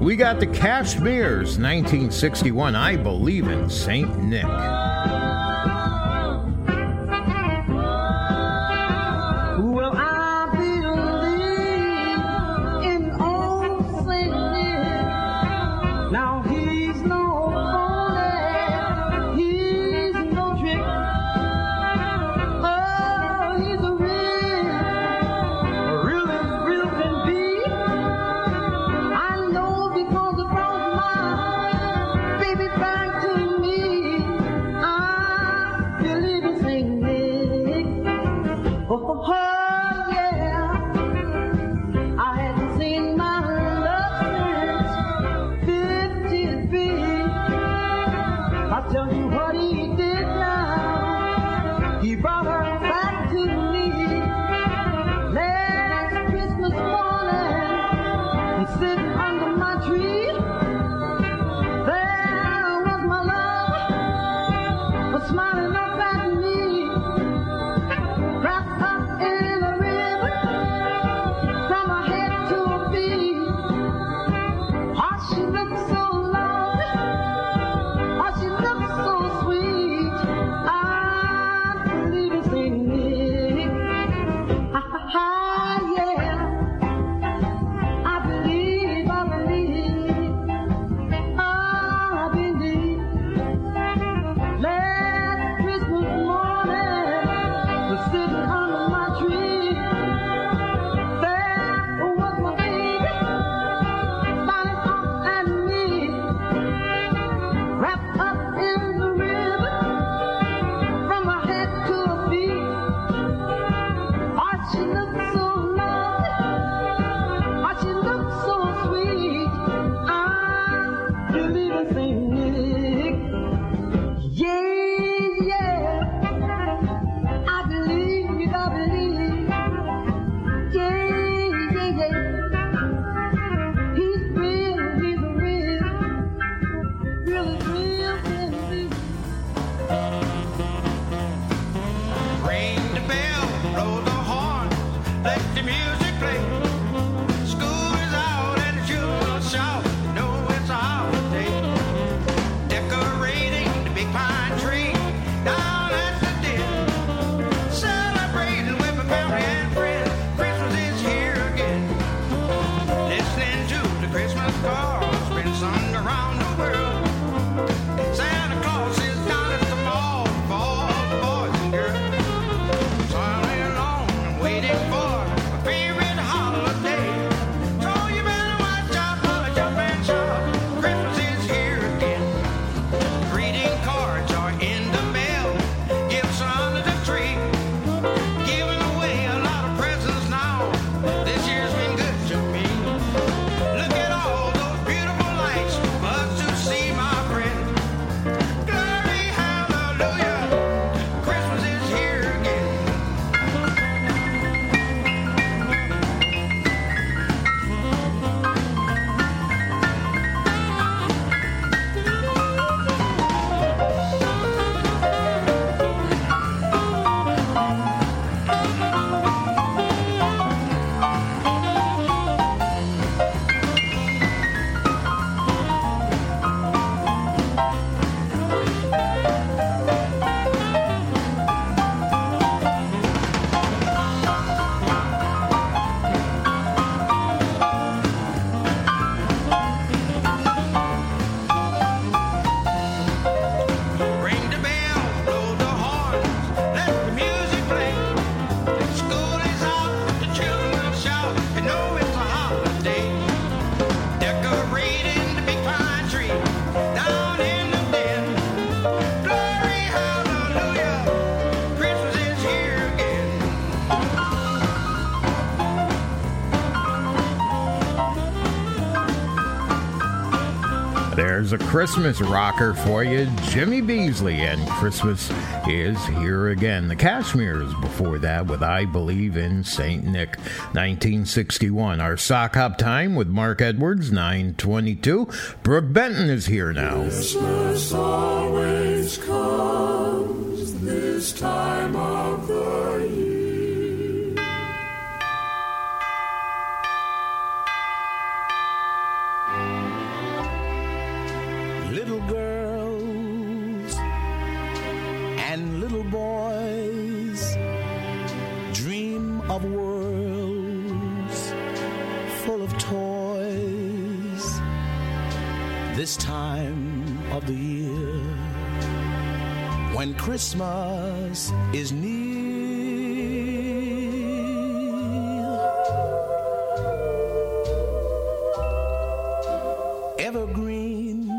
[SPEAKER 1] We got the Cashmere's 1961, I Believe in St. Nick. is a Christmas rocker for you, Jimmy Beasley, and Christmas is here again. The Cashmere's before that with I Believe in St. Nick, 1961. Our sock hop time with Mark Edwards, 922. Brook Benton is here now.
[SPEAKER 29] Christmas is near. Evergreens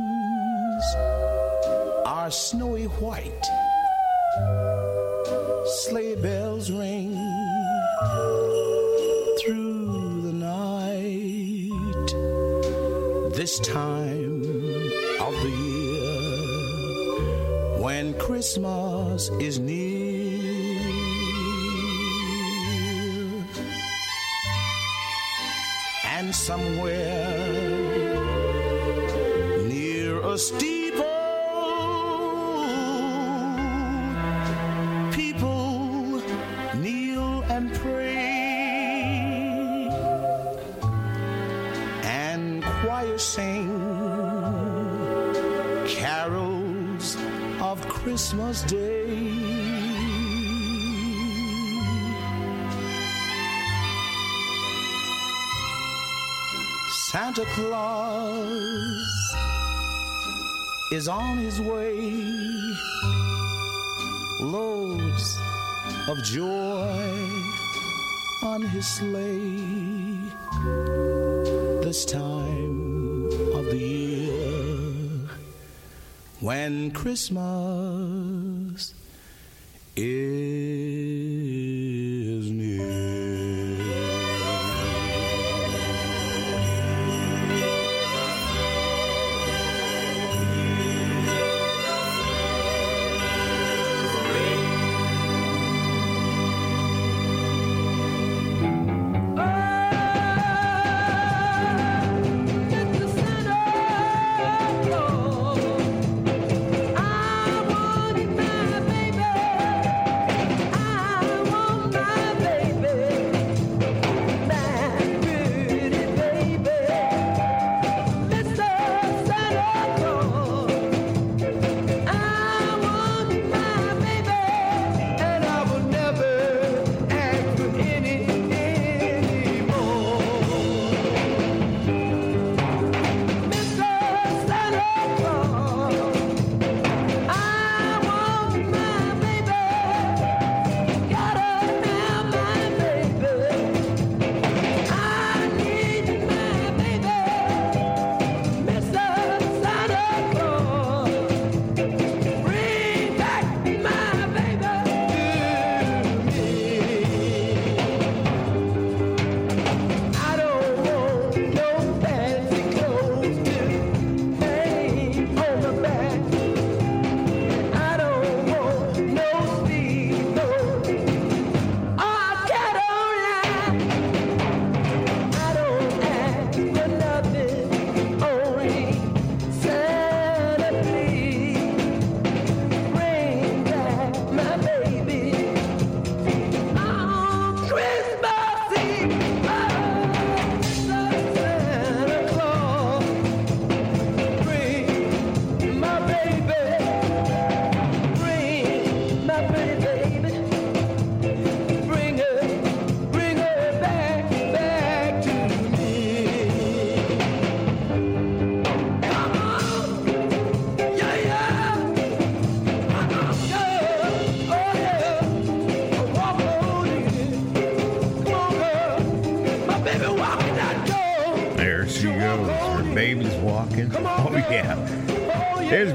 [SPEAKER 29] are snowy white, sleigh bells ring through the night. This time Christmas is near. And somewhere near a Santa Claus is on his way. Loads of joy on his sleigh this time of the year when Christmas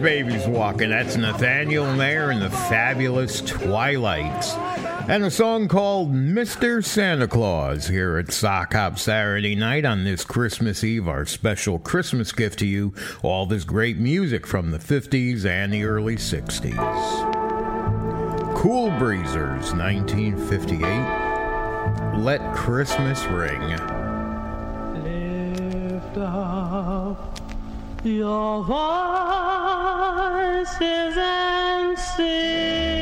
[SPEAKER 1] Babies Walking. That's Nathaniel Mayer and the Fabulous Twilights. And a song called Mr. Santa Claus here at Sock Hop Saturday night on this Christmas Eve, our special Christmas gift to you. All this great music from the 50s and the early 60s. Cool Breezers, 1958. Let Christmas Ring your
[SPEAKER 30] voice. Wednesday.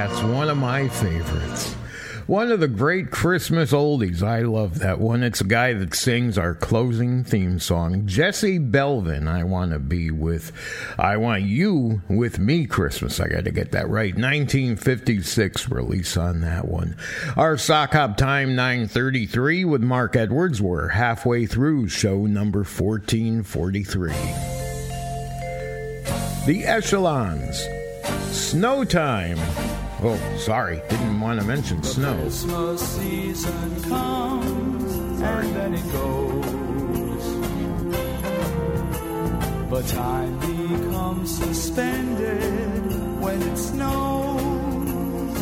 [SPEAKER 1] That's one of my favorites. One of the great Christmas oldies. I love that one. It's a guy that sings our closing theme song, Jesse Belvin. I want to be with, I want you with me Christmas. I got to get that right. 1956 release on that one. Our sock hop time 9:33 with Mark Edwards. We're halfway through show number 1443. The Echelons. Snow time. Well, oh, sorry, didn't want to mention snow.
[SPEAKER 31] Christmas season comes sorry. and then it goes. But time becomes suspended when it snows.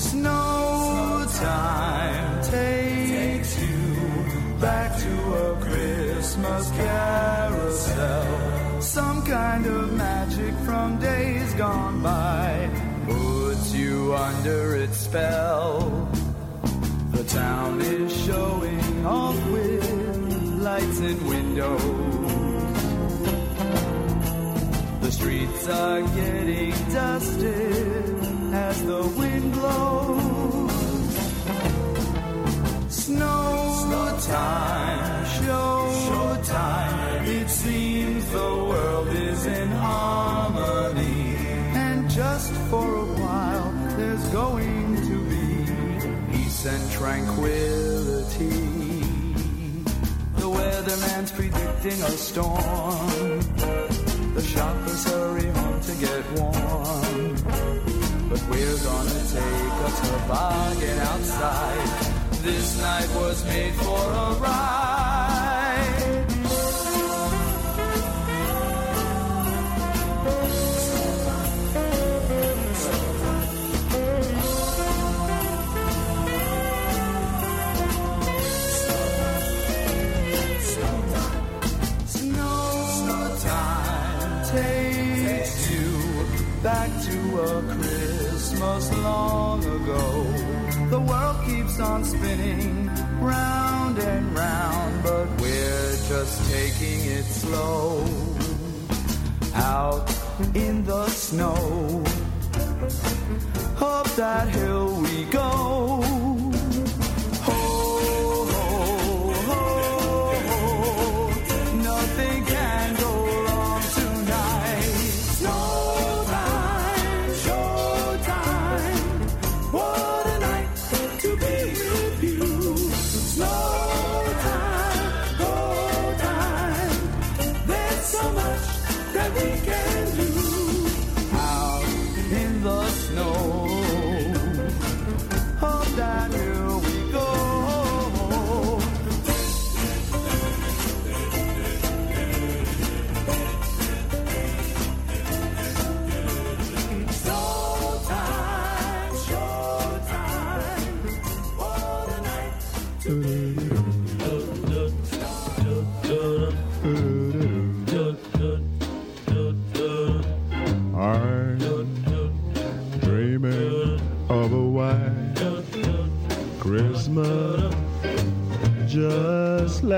[SPEAKER 31] Snow time takes you back to a Christmas carousel, some kind of magic gone by puts you under its spell. The town is showing off with lights and windows. The streets are getting dusted as the wind blows. Snow time, show time. for a while there's going to be peace and tranquility. The weatherman's predicting a storm. The shoppers hurry home to get warm. But we're gonna take a toboggan outside. This night was made for a ride. almost long ago. The world keeps on spinning round and round, but we're just taking it slow. Out in the snow, up that hill we go.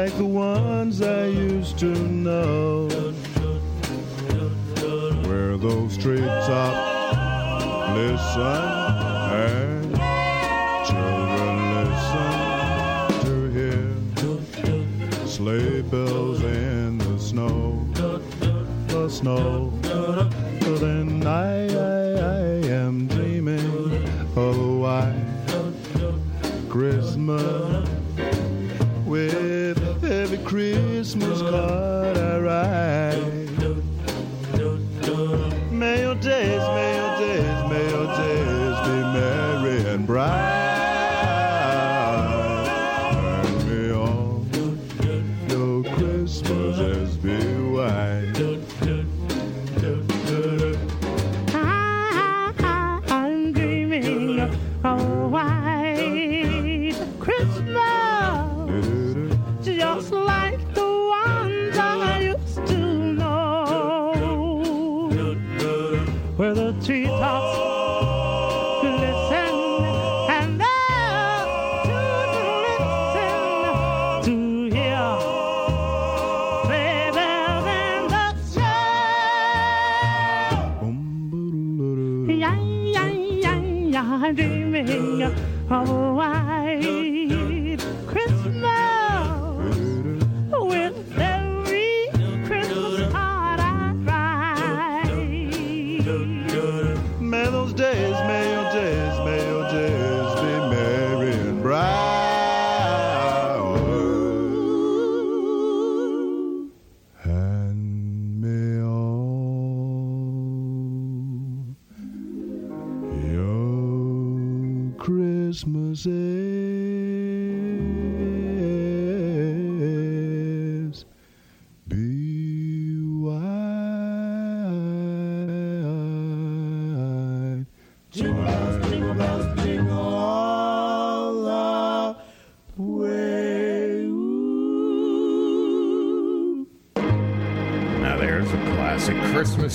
[SPEAKER 32] like the ones I used to know. Where those treetops listen and children listen to hear sleigh bells in the snow, the snow. was a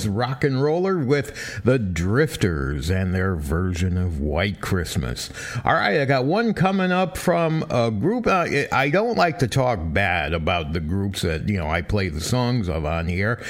[SPEAKER 1] rock and roller with the Drifters and their version of White Christmas. All right, I got one coming up from a group. I don't like to talk bad about the groups that you know I play the songs of on here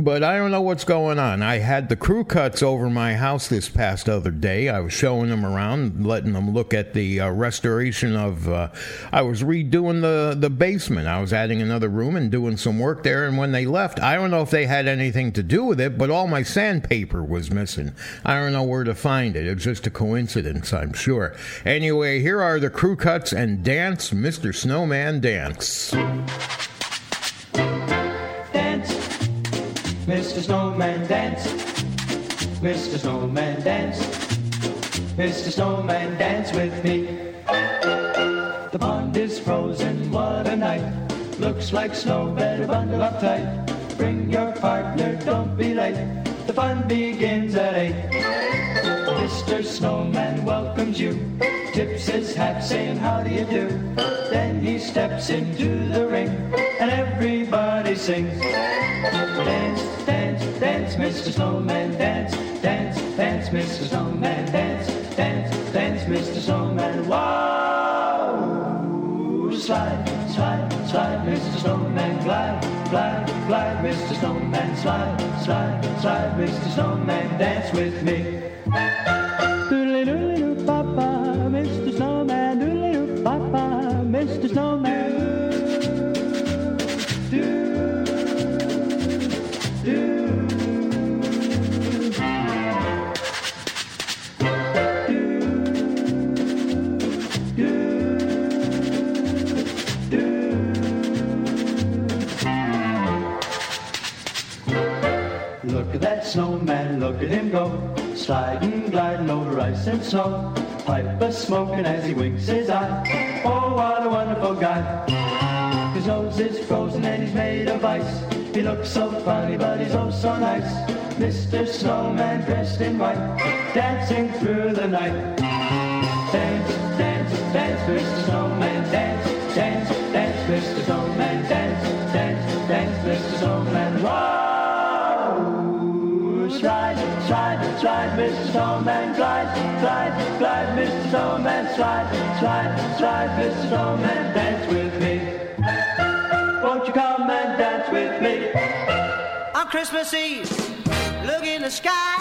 [SPEAKER 1] but I don't know what's going on. I had the crew cuts over my house this past other day. I was showing them around, letting them look at the uh, restoration of. Uh, I was redoing the the basement. I was adding another room and doing some work there. And when they left, I don't know if they had anything to do with it, but all my sandpaper was missing. I don't know where to find it. It's just a coincidence, I'm sure. Anyway, here are the crew cuts and dance, Mr. Snowman
[SPEAKER 33] Dance. Mr. Snowman dance. Mr. Snowman dance. Mr. Snowman dance with me. The pond is frozen, what a night. Looks like snow, better bundle up tight. Bring your partner, don't be late. The fun begins at eight. Mr. Snowman welcomes you tips his hat, saying, How do you do? Then he steps into the ring, and everybody sings. Dance, dance, dance, Mr. Snowman, dance, dance, dance, Mr. Snowman, dance, dance, dance, Mr. Snowman. Wow! Slide, slide, slide, Mr. Snowman, glide, glide, glide, Mr. Snowman, slide, slide, slide, Mr. Snowman, dance with me. look at him go, sliding, gliding over ice and snow. Pipe a smoking as he winks his eye. Oh, what a wonderful guy! His nose is frozen and he's made of ice. He looks so funny, but he's oh so nice. Mr. Snowman dressed in white, dancing through the night. Dance, dance, dance, Mr. Snowman. snowman, slide, slide stripe your snowman, dance with me. Won't you come and dance with me?
[SPEAKER 34] On Christmas Eve, look in the sky.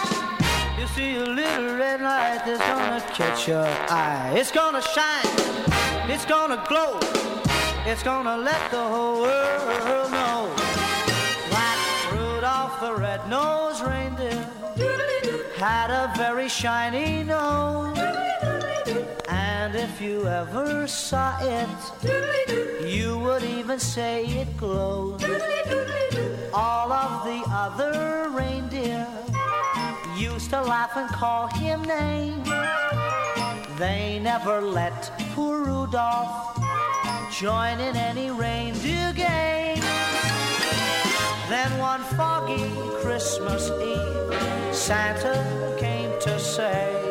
[SPEAKER 34] You see a little red light that's gonna catch your eye. It's gonna shine, it's gonna glow, it's gonna let the whole world know. Rudolph the red-nosed reindeer had a very shiny nose you ever saw it, you would even say it glows. All of the other reindeer used to laugh and call him names. They never let poor Rudolph join in any reindeer game. Then one foggy Christmas Eve, Santa came to say,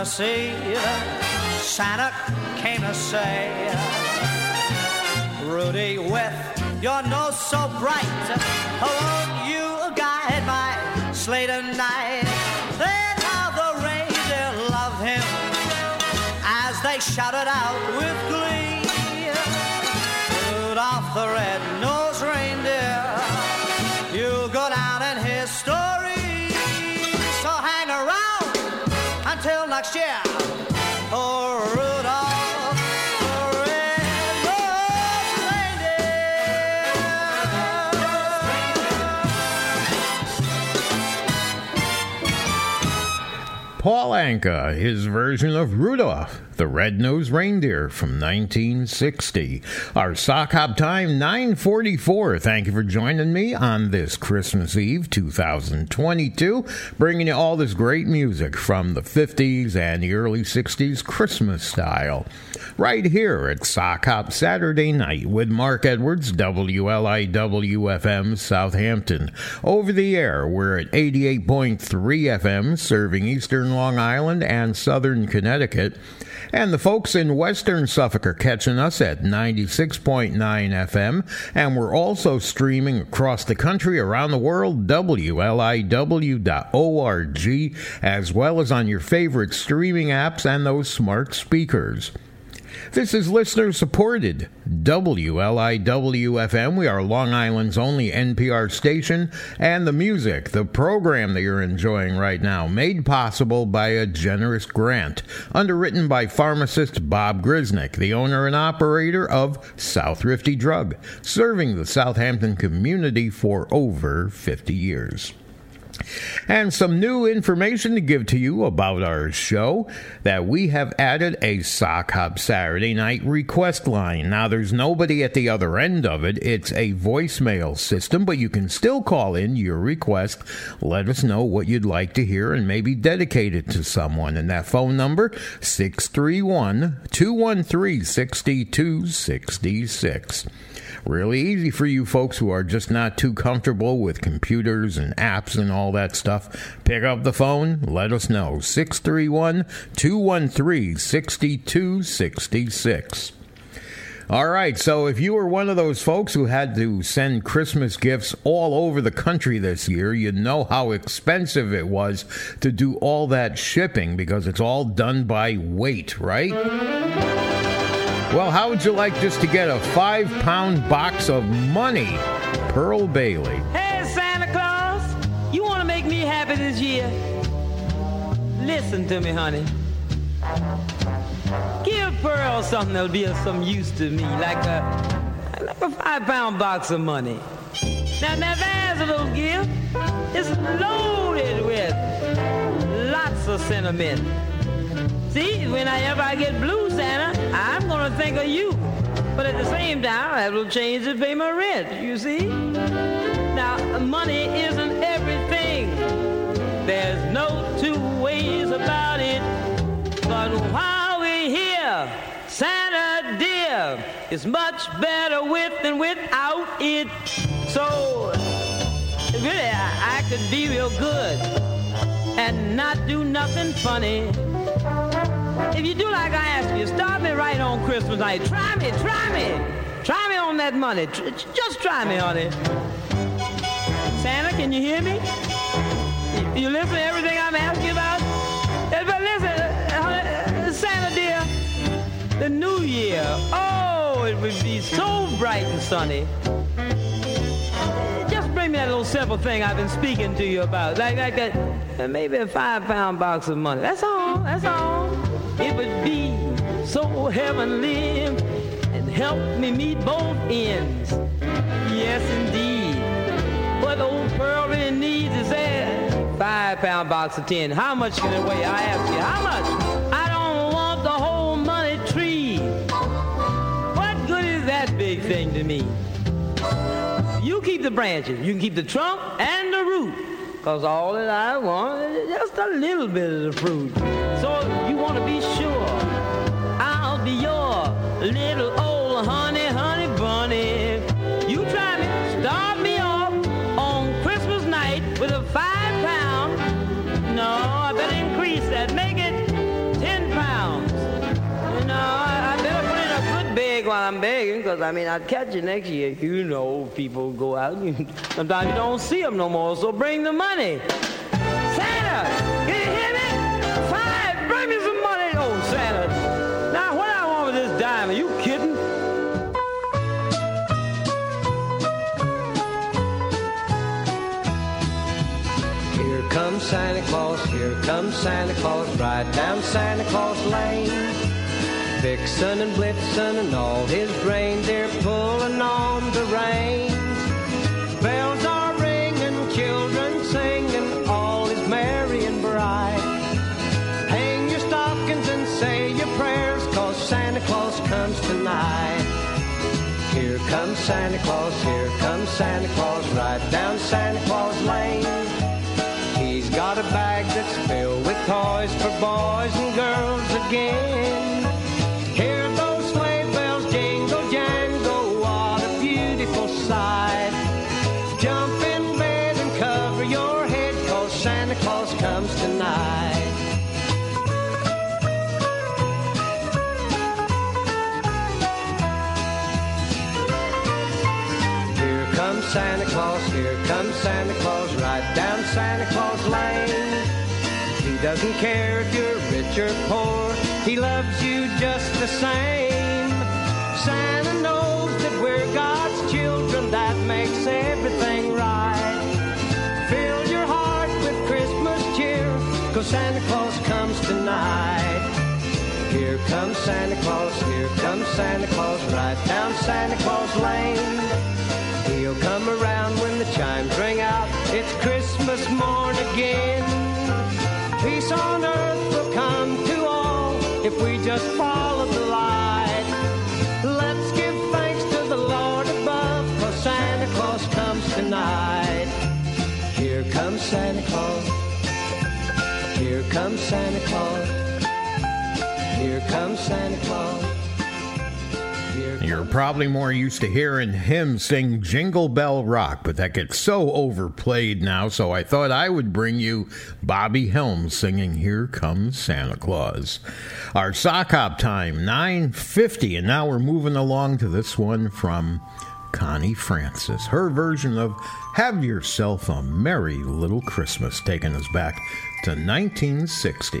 [SPEAKER 34] to see. Santa came to say, Rudy, with your nose so bright, won't you guide my sleigh tonight? Then how the reindeer loved him as they shouted out with glee. Rudolph the red
[SPEAKER 1] Paul Anka, his version of Rudolph, the Red-Nosed Reindeer from 1960. Our sock hop time 9:44. Thank you for joining me on this Christmas Eve 2022, bringing you all this great music from the 50s and the early 60s Christmas style right here at Sock Hop Saturday night with Mark Edwards, WLIWFM Southampton. Over the air, we're at 88.3 FM, serving eastern Long Island and southern Connecticut. And the folks in western Suffolk are catching us at 96.9 FM, and we're also streaming across the country, around the world, WLIW.org, as well as on your favorite streaming apps and those smart speakers. This is listener supported WLIWFM. We are Long Island's only NPR station, and the music, the program that you're enjoying right now, made possible by a generous grant underwritten by pharmacist Bob Grisnick, the owner and operator of Southrifty Drug, serving the Southampton community for over 50 years. And some new information to give to you about our show that we have added a Sock Hop Saturday night request line. Now, there's nobody at the other end of it, it's a voicemail system, but you can still call in your request. Let us know what you'd like to hear and maybe dedicate it to someone. And that phone number, 631 213 6266 really easy for you folks who are just not too comfortable with computers and apps and all that stuff. Pick up the phone, let us know. 631 213 6266. All right, so if you were one of those folks who had to send Christmas gifts all over the country this year, you know how expensive it was to do all that shipping because it's all done by weight, right? Well, how would you like just to get a five pound box of money? Pearl Bailey.
[SPEAKER 35] Hey, Santa Claus, you want to make me happy this year? Listen to me, honey. Give Pearl something that'll be of some use to me, like a, like a five pound box of money. Now, now there's a little gift. It's loaded with lots of sentiment See, whenever I get blue, Santa, I'm going to think of you. But at the same time, I will change to pay my rent, you see? Now, money isn't everything. There's no two ways about it. But while we're here, Santa dear, is much better with than without it. So, really, I, I could be real good and not do nothing funny. If you do like I ask you, start me right on Christmas night. Try me, try me. Try me on that money. Tr- just try me, honey. Santa, can you hear me? You listen to everything I'm asking about? Eh, but listen, eh, honey, eh, Santa dear, the new year, oh, it would be so bright and sunny bring me that little simple thing I've been speaking to you about. Like, like that, uh, maybe a five pound box of money. That's all, that's all. It would be so heavenly and help me meet both ends. Yes, indeed. What old Pearl really needs is that five pound box of ten. How much can it weigh? I ask you, how much? I don't want the whole money tree. What good is that big thing to me? You keep the branches. You can keep the trunk and the root. Because all that I want is just a little bit of the fruit. So you want to be sure I'll be your little old honey, honey bunny. You try me, start me off on Christmas night with a five pound. No, I better increase that. while I'm begging, because I mean, I'd catch you next year. You know, people go out and sometimes you don't see them no more, so bring the money. Santa, can you hear me? Five, bring me some money. Oh, Santa. Now, what I want with this dime? Are you kidding?
[SPEAKER 36] Here comes Santa Claus, here comes Santa Claus, right down Santa Claus Lane. Vixen and Blitzen and all his reindeer they're pulling on the reins. Bells are ringing, children singing, all is merry and bright. Hang your stockings and say your prayers, cause Santa Claus comes tonight. Here comes Santa Claus, here comes Santa Claus, right down Santa Claus Lane. He's got a bag that's filled with toys for boys and girls again. doesn't care if you're rich or poor. He loves you just the same. Santa knows that we're God's children. That makes everything right. Fill your heart with Christmas cheer, cause Santa Claus comes tonight. Here comes Santa Claus, here comes Santa Claus, right down Santa Claus Lane. He'll come around when the chimes ring out. It's Christmas morn again. Peace on earth will come to all if we just follow the light. Let's give thanks to the Lord above, for Santa Claus comes tonight. Here comes Santa Claus. Here comes Santa Claus. Here comes Santa Claus.
[SPEAKER 1] You're probably more used to hearing him sing Jingle Bell Rock, but that gets so overplayed now, so I thought I would bring you Bobby Helms singing Here Comes Santa Claus. Our sock hop time, 9.50, and now we're moving along to this one from Connie Francis. Her version of Have Yourself a Merry Little Christmas, taking us back to 1960.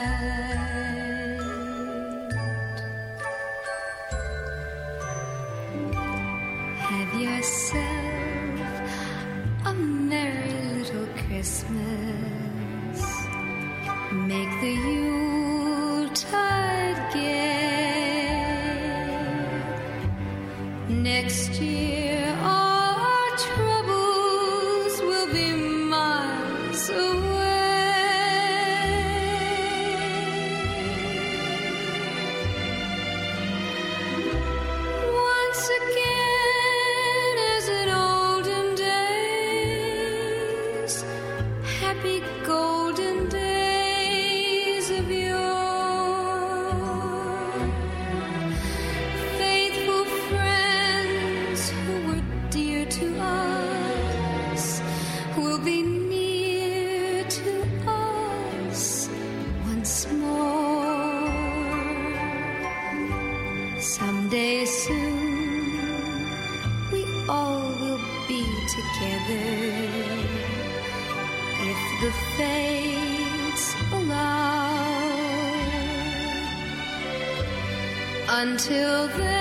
[SPEAKER 37] until then.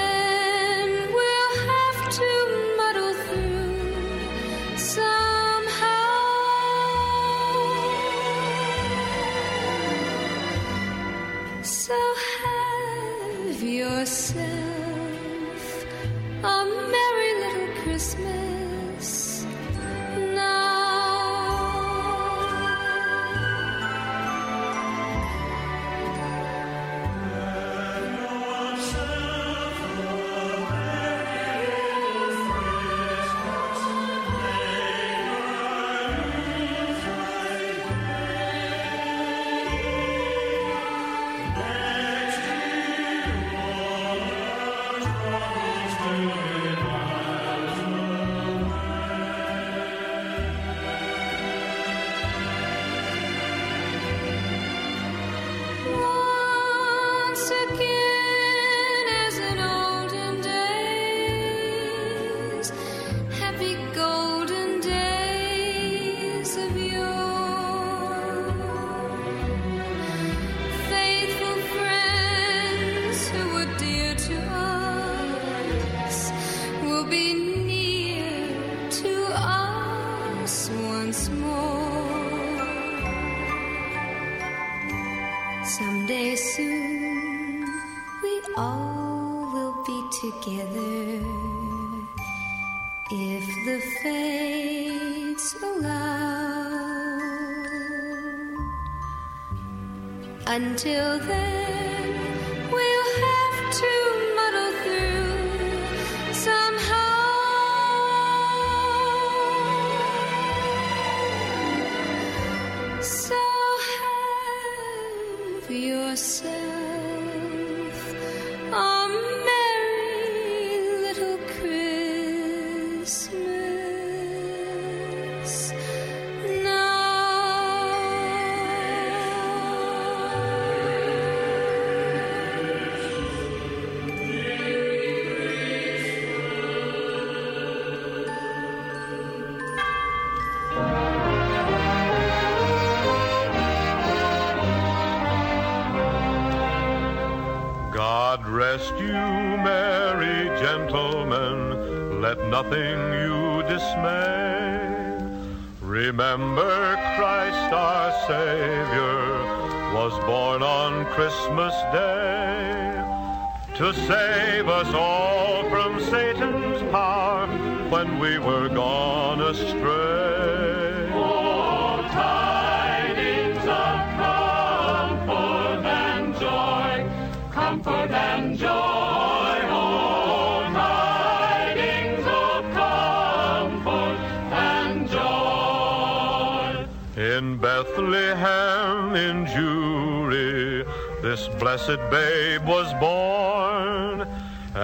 [SPEAKER 37] someday soon we all will be together if the fates allow. Until then.
[SPEAKER 38] nothing you dismay. Remember, Christ our Savior was born on Christmas Day to save us all from Satan's power when we were gone astray.
[SPEAKER 39] this blessed babe was born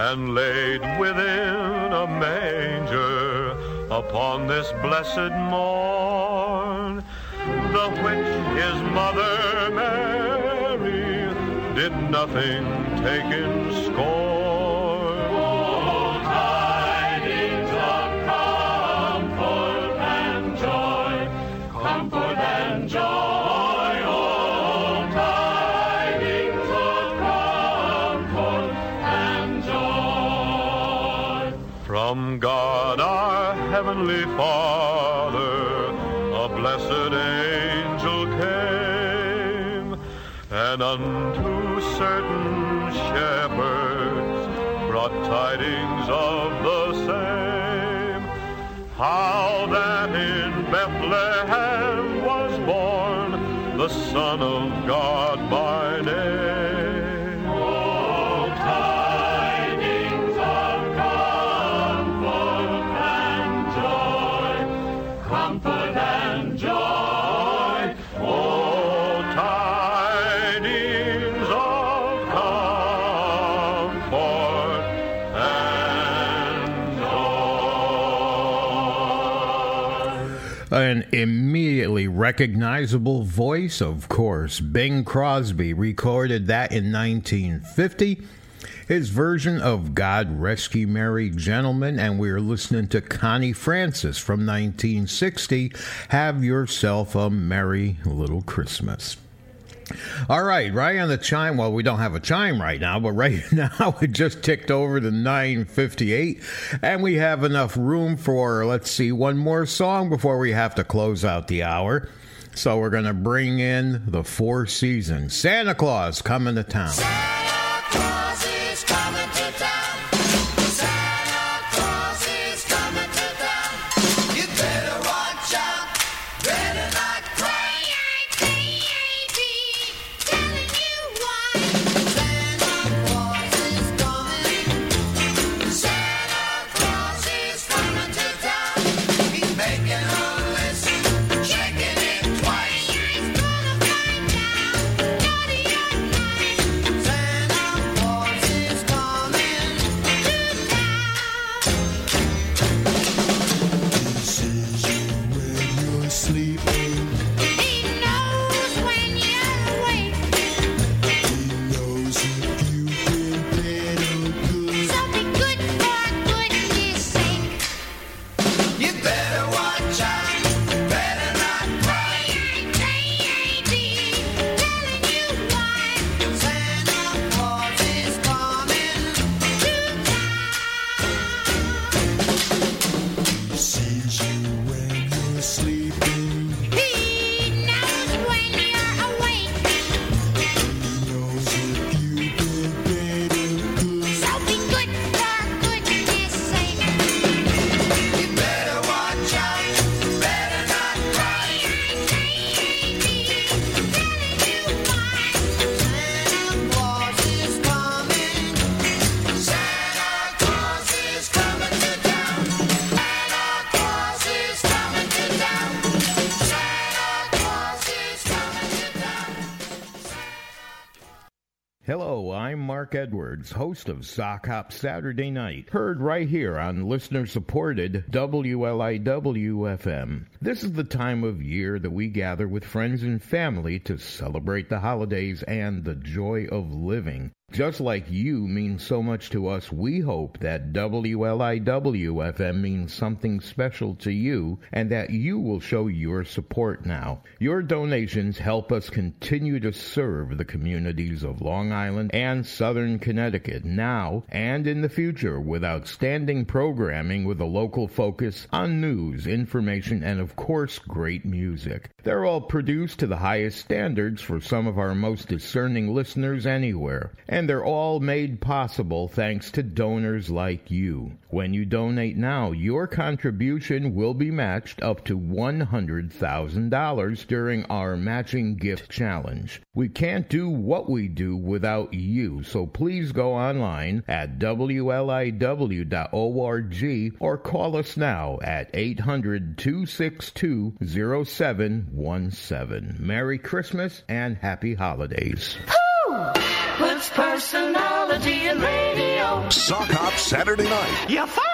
[SPEAKER 39] and laid within a manger upon this blessed morn, the which his mother Mary did nothing take in scorn.
[SPEAKER 38] tidings of the same. How that in Bethlehem was born the Son of God by name.
[SPEAKER 1] immediately recognizable voice, of course, Bing Crosby recorded that in 1950. His version of God Rest Ye Merry Gentlemen, and we are listening to Connie Francis from 1960. Have yourself a Merry Little Christmas. All right, right on the chime. Well, we don't have a chime right now, but right now it just ticked over to 9:58 and we have enough room for let's see one more song before we have to close out the hour. So we're going to bring in the Four Seasons. Santa Claus coming to town.
[SPEAKER 40] Santa Claus is coming to
[SPEAKER 1] I'm Mark Edwards, host of Sock Hop Saturday Night, heard right here on listener supported WLIW FM. This is the time of year that we gather with friends and family to celebrate the holidays and the joy of living. Just like you mean so much to us, we hope that WLIWFM means something special to you and that you will show your support now. Your donations help us continue to serve the communities of Long Island and Southern Connecticut now and in the future with outstanding programming with a local focus on news, information, and of course, great music. They're all produced to the highest standards for some of our most discerning listeners anywhere. And and they're all made possible thanks to donors like you. When you donate now, your contribution will be matched up to $100,000 during our matching gift challenge. We can't do what we do without you, so please go online at wliw.org or call us now at 800 262 0717. Merry Christmas and Happy Holidays.
[SPEAKER 41] Puts personality in radio.
[SPEAKER 42] Sock Hop Saturday night. You find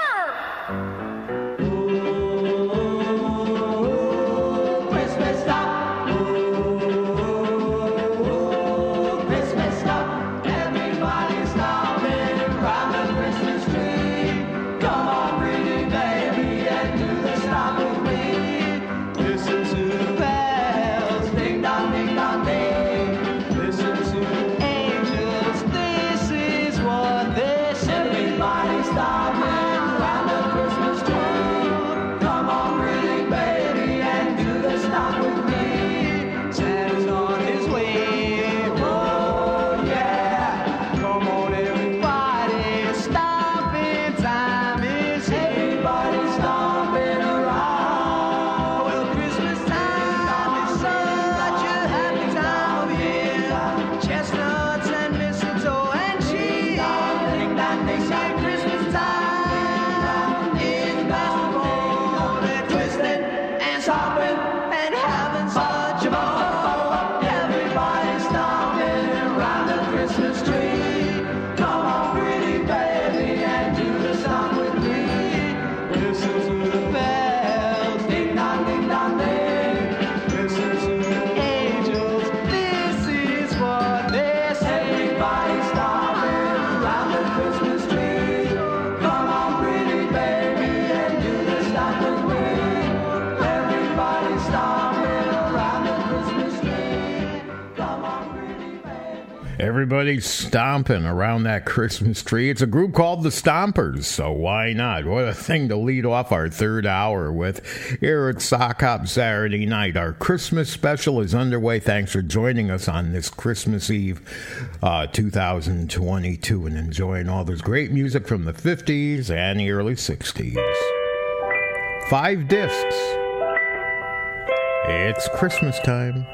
[SPEAKER 1] everybody stomping around that Christmas tree. It's a group called the Stompers, so why not? What a thing to lead off our third hour with here at Sock Hop Saturday night. Our Christmas special is underway. Thanks for joining us on this Christmas Eve uh, 2022 and enjoying all this great music from the 50s and the early 60s. Five discs. It's Christmas time.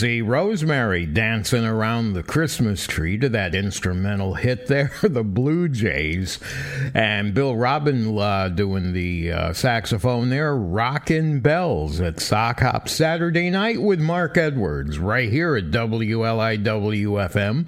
[SPEAKER 43] see Rosemary dancing around the Christmas tree to that instrumental hit there, the Blue Jays, and Bill Robin uh, doing the uh, saxophone there, rocking Bells at Sock Hop Saturday night with Mark Edwards right here at WLIWFM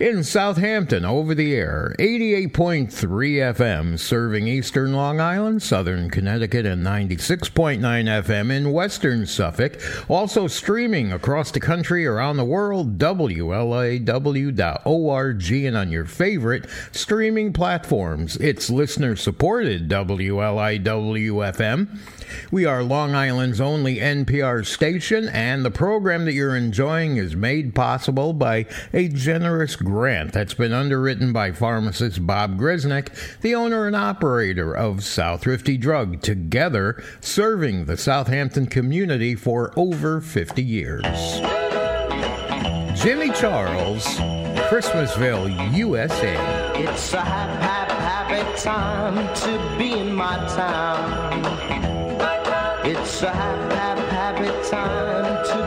[SPEAKER 43] in Southampton over the air, 88.3 FM, serving eastern Long Island, southern Connecticut, and 96.9 FM in western Suffolk. Also streaming across the country, around the world, WLIW.org, and on your favorite streaming platforms. It's listener supported WLIW FM we are Long Island's only NPR station, and the program that you're enjoying is made possible by a generous grant that's been underwritten by pharmacist Bob Grisnick, the owner and operator of Southrifty Drug, together serving the Southampton community for over 50 years. Jimmy Charles, Christmasville, USA. It's a happy, happy, happy time to be in my town. It's a happy, happy time to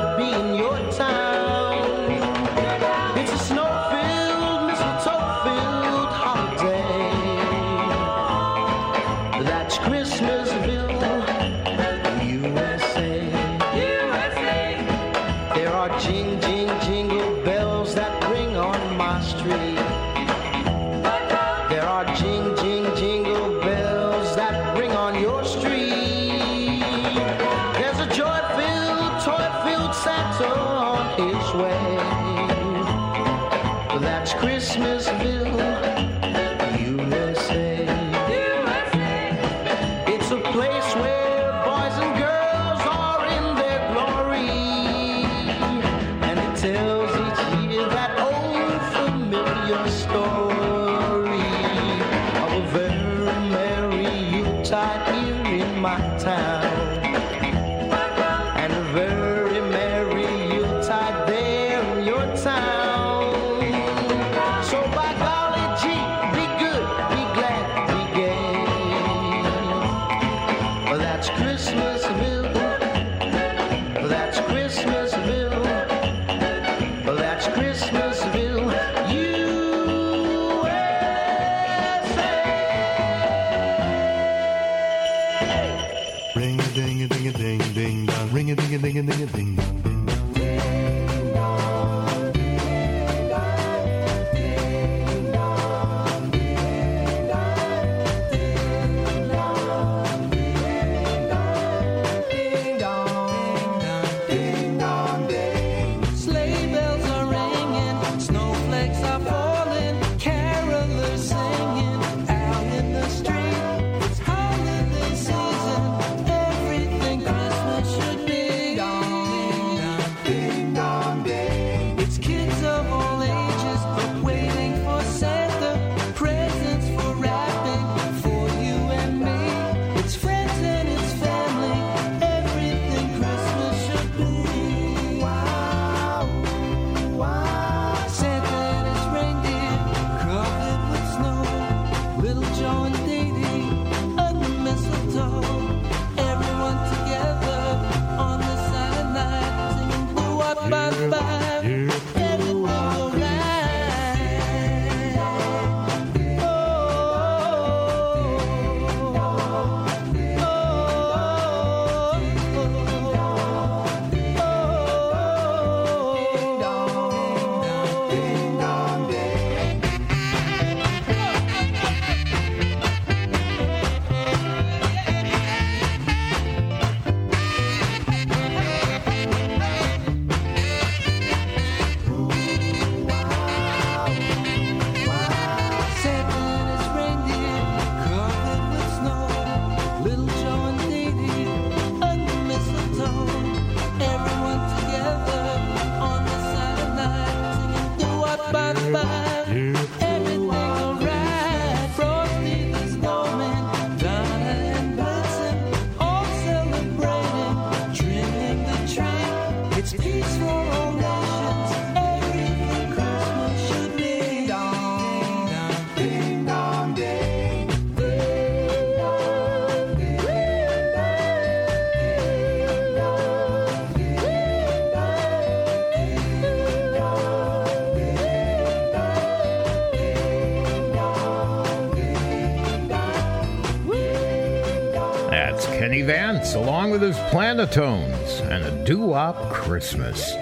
[SPEAKER 1] along with his Planetones and a doo wop Christmas.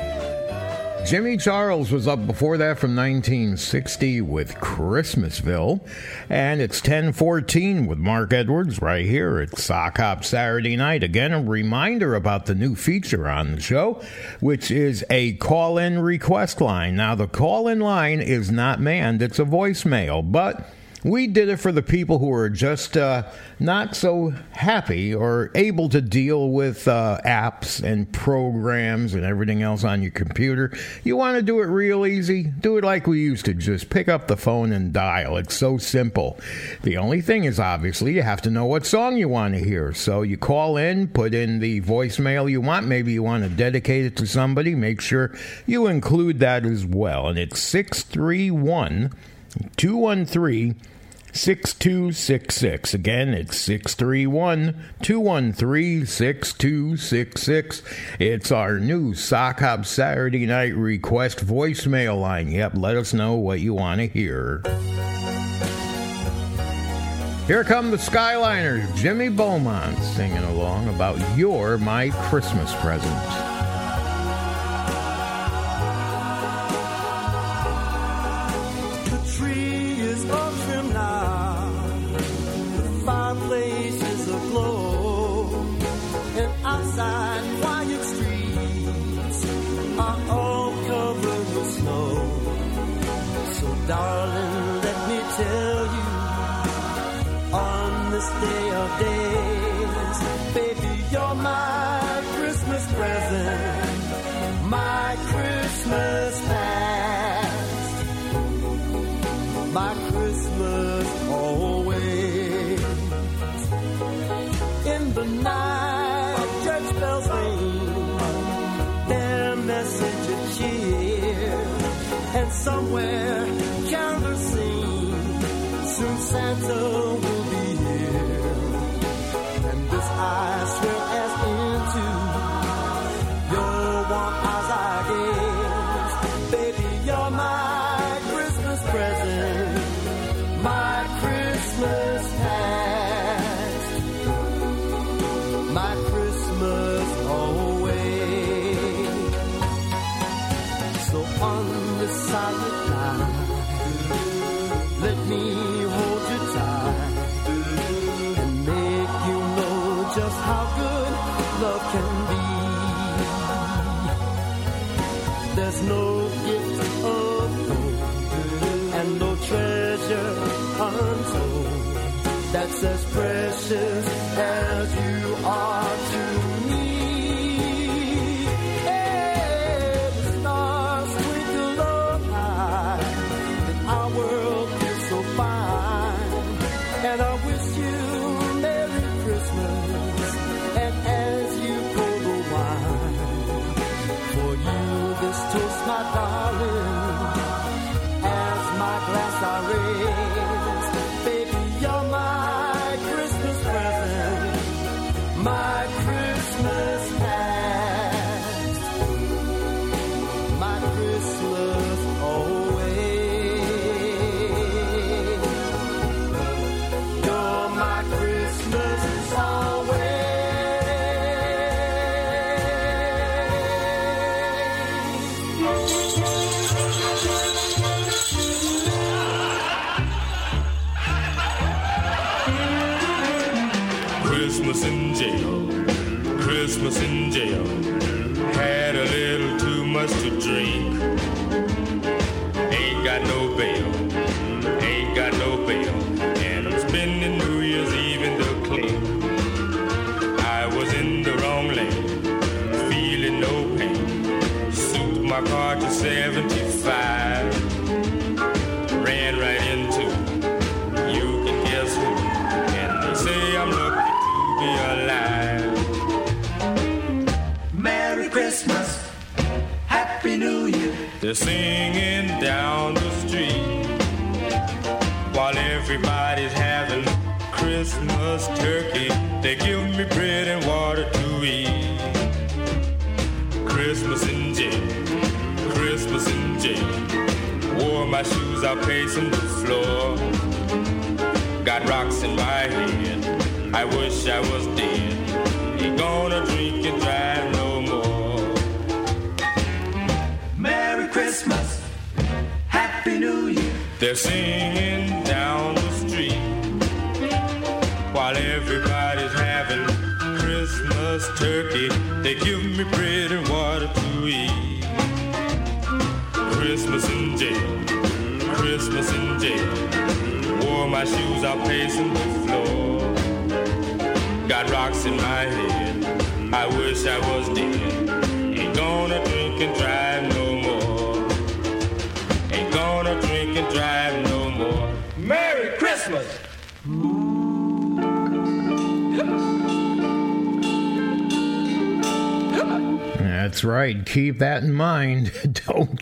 [SPEAKER 1] Jimmy Charles was up before that from 1960 with Christmasville, and it's 1014 with Mark Edwards right here at Sock Hop Saturday Night. Again, a reminder about the new feature on the show, which is a call-in request line. Now, the call-in line is not manned; it's a voicemail, but we did it for the people who are just uh, not so happy or able to deal with uh, apps and programs and everything else on your computer. You want to do it real easy? Do it like we used to. Just pick up the phone and dial. It's so simple. The only thing is, obviously, you have to know what song you want to hear. So you call in, put in the voicemail you want. Maybe you want to dedicate it to somebody. Make sure you include that as well. And it's 631- 213 6266. Again, it's 631 213 6266. It's our new Sock Hop Saturday Night Request voicemail line. Yep, let us know what you want to hear. Here come the Skyliners, Jimmy Beaumont singing along about your My Christmas present.
[SPEAKER 44] my place aglow, and outside quiet streets are all covered with snow. So, darling. somewhere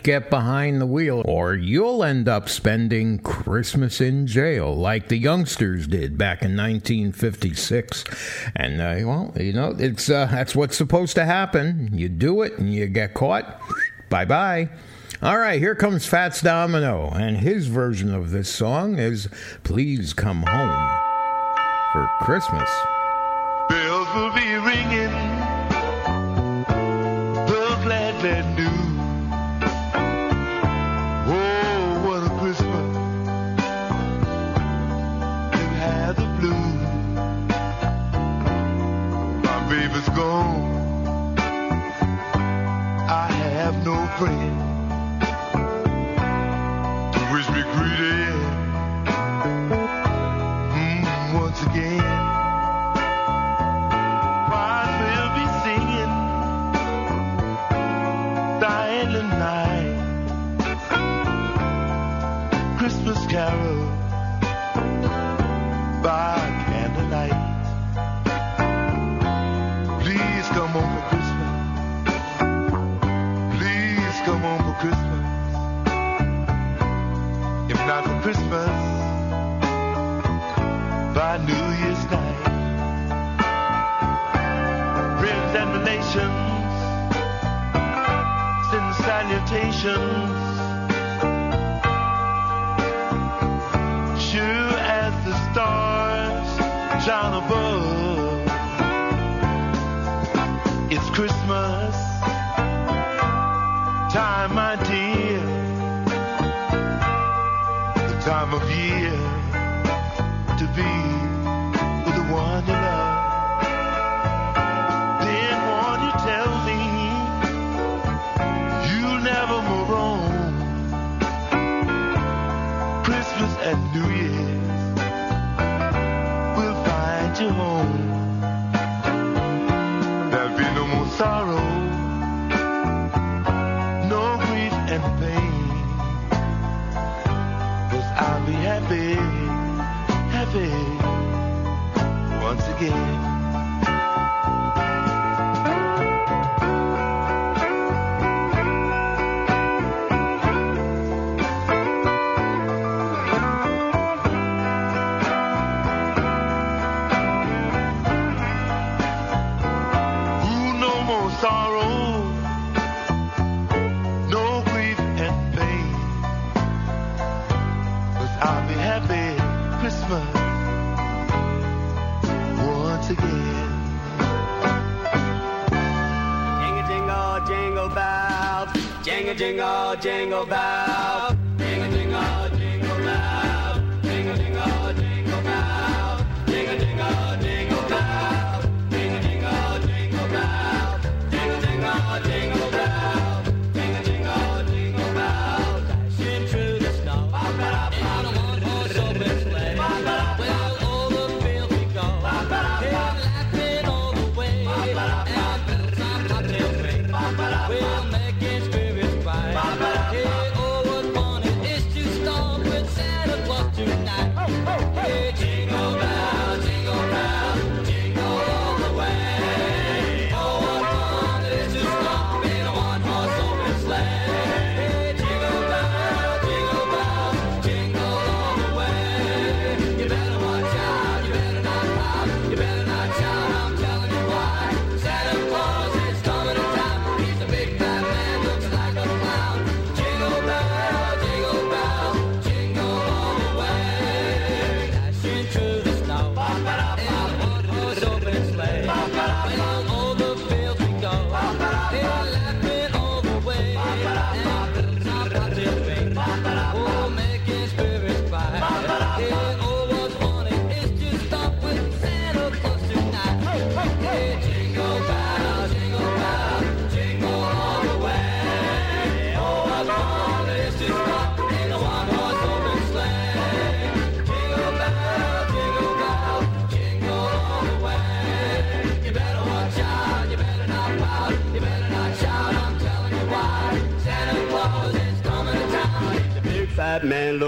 [SPEAKER 45] get behind the wheel, or you'll end up spending Christmas in jail like the youngsters did back in 1956. And, uh, well, you know, it's uh, that's what's supposed to happen. You do it and you get caught. bye bye. All right, here comes Fats Domino, and his version of this song is Please Come Home for Christmas.
[SPEAKER 46] jingle bells.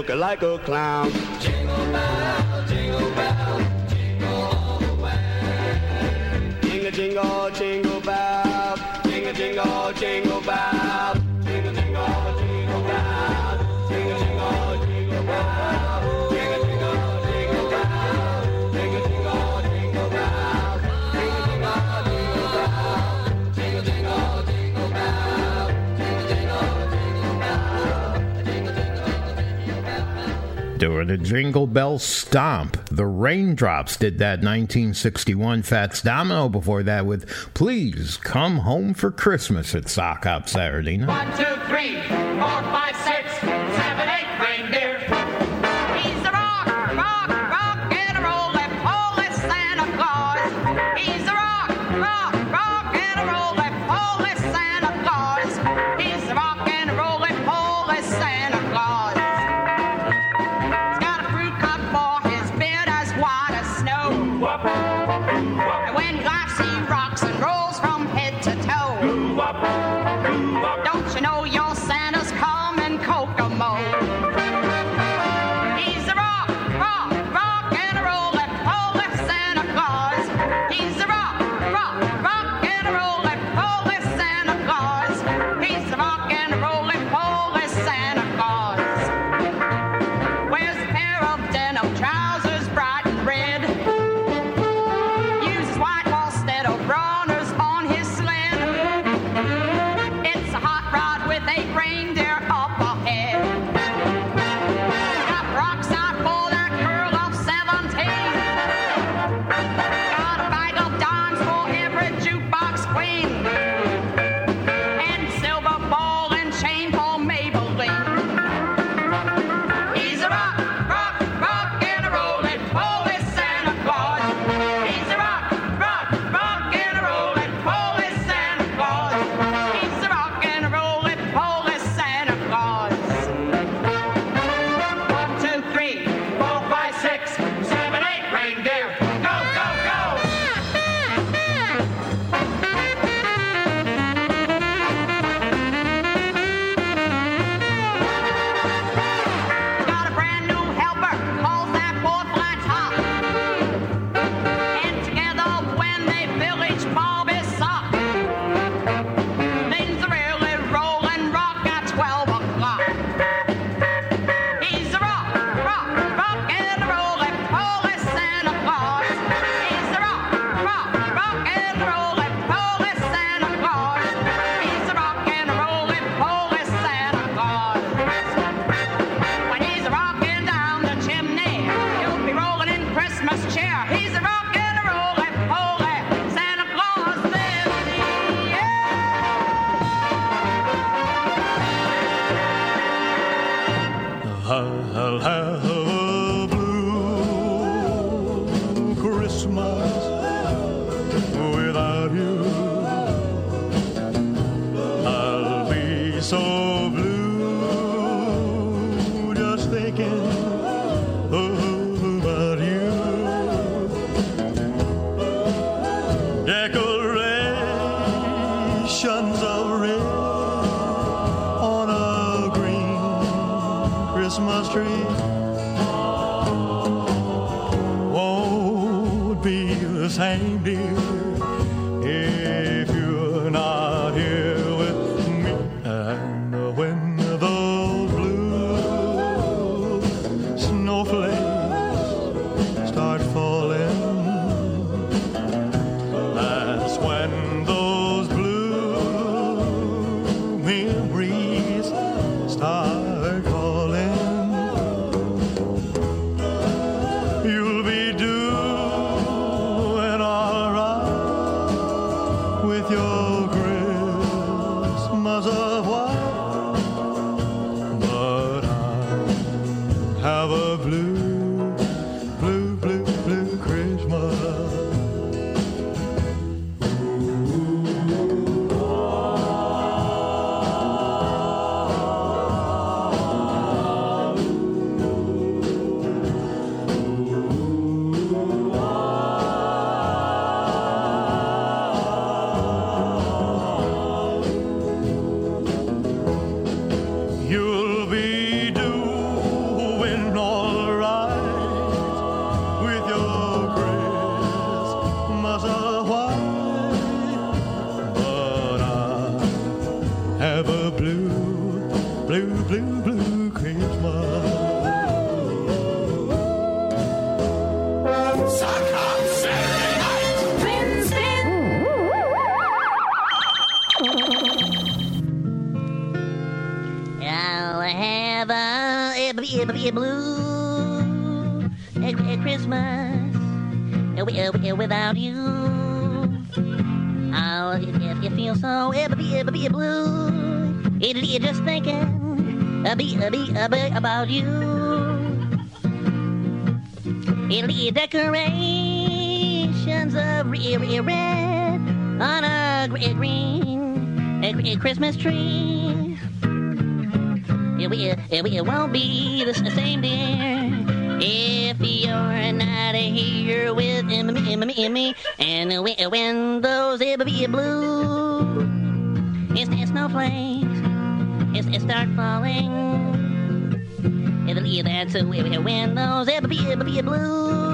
[SPEAKER 46] looking like a clown. Jingle bell, jingle bell, jingle all the way. Jingle, jingle, jingle bell, jingle, jingle, jingle bell.
[SPEAKER 45] the Jingle Bell Stomp. The Raindrops did that 1961 Fats Domino before that with Please Come Home for Christmas at Sock Hop Saturday night.
[SPEAKER 47] be a bit about you. be decorations of red on a green a Christmas tree. It won't be the same, dear. If you're not here with me, and when those blue so win those ever be, ever be blue.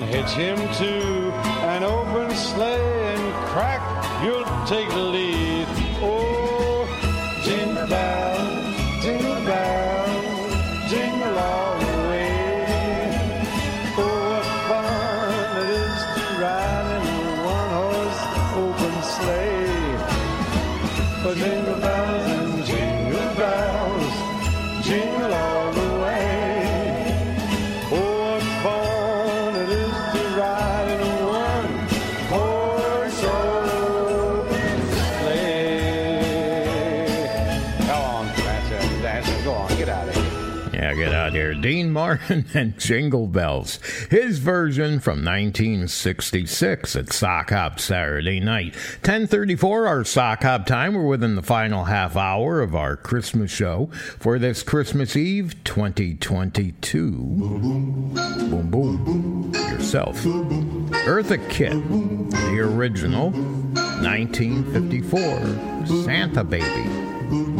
[SPEAKER 48] and hitch him to an open sleigh and crack, you'll take the lead.
[SPEAKER 45] and then Jingle Bells, his version from 1966 at Sock Hop Saturday night. 1034, our Sock Hop time. We're within the final half hour of our Christmas show for this Christmas Eve 2022. Boom, boom, boom. Yourself. Eartha Kitt, the original, 1954. Santa Baby.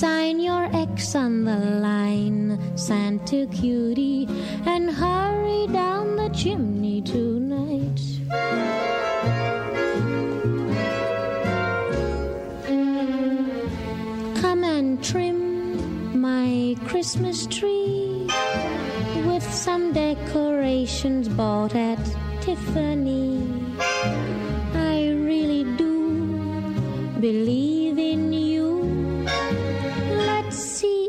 [SPEAKER 49] Sign your X on the line, Santa cutie, and hurry down the chimney tonight. Come and trim my Christmas tree with some decorations bought at Tiffany. I really do believe in you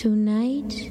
[SPEAKER 49] Tonight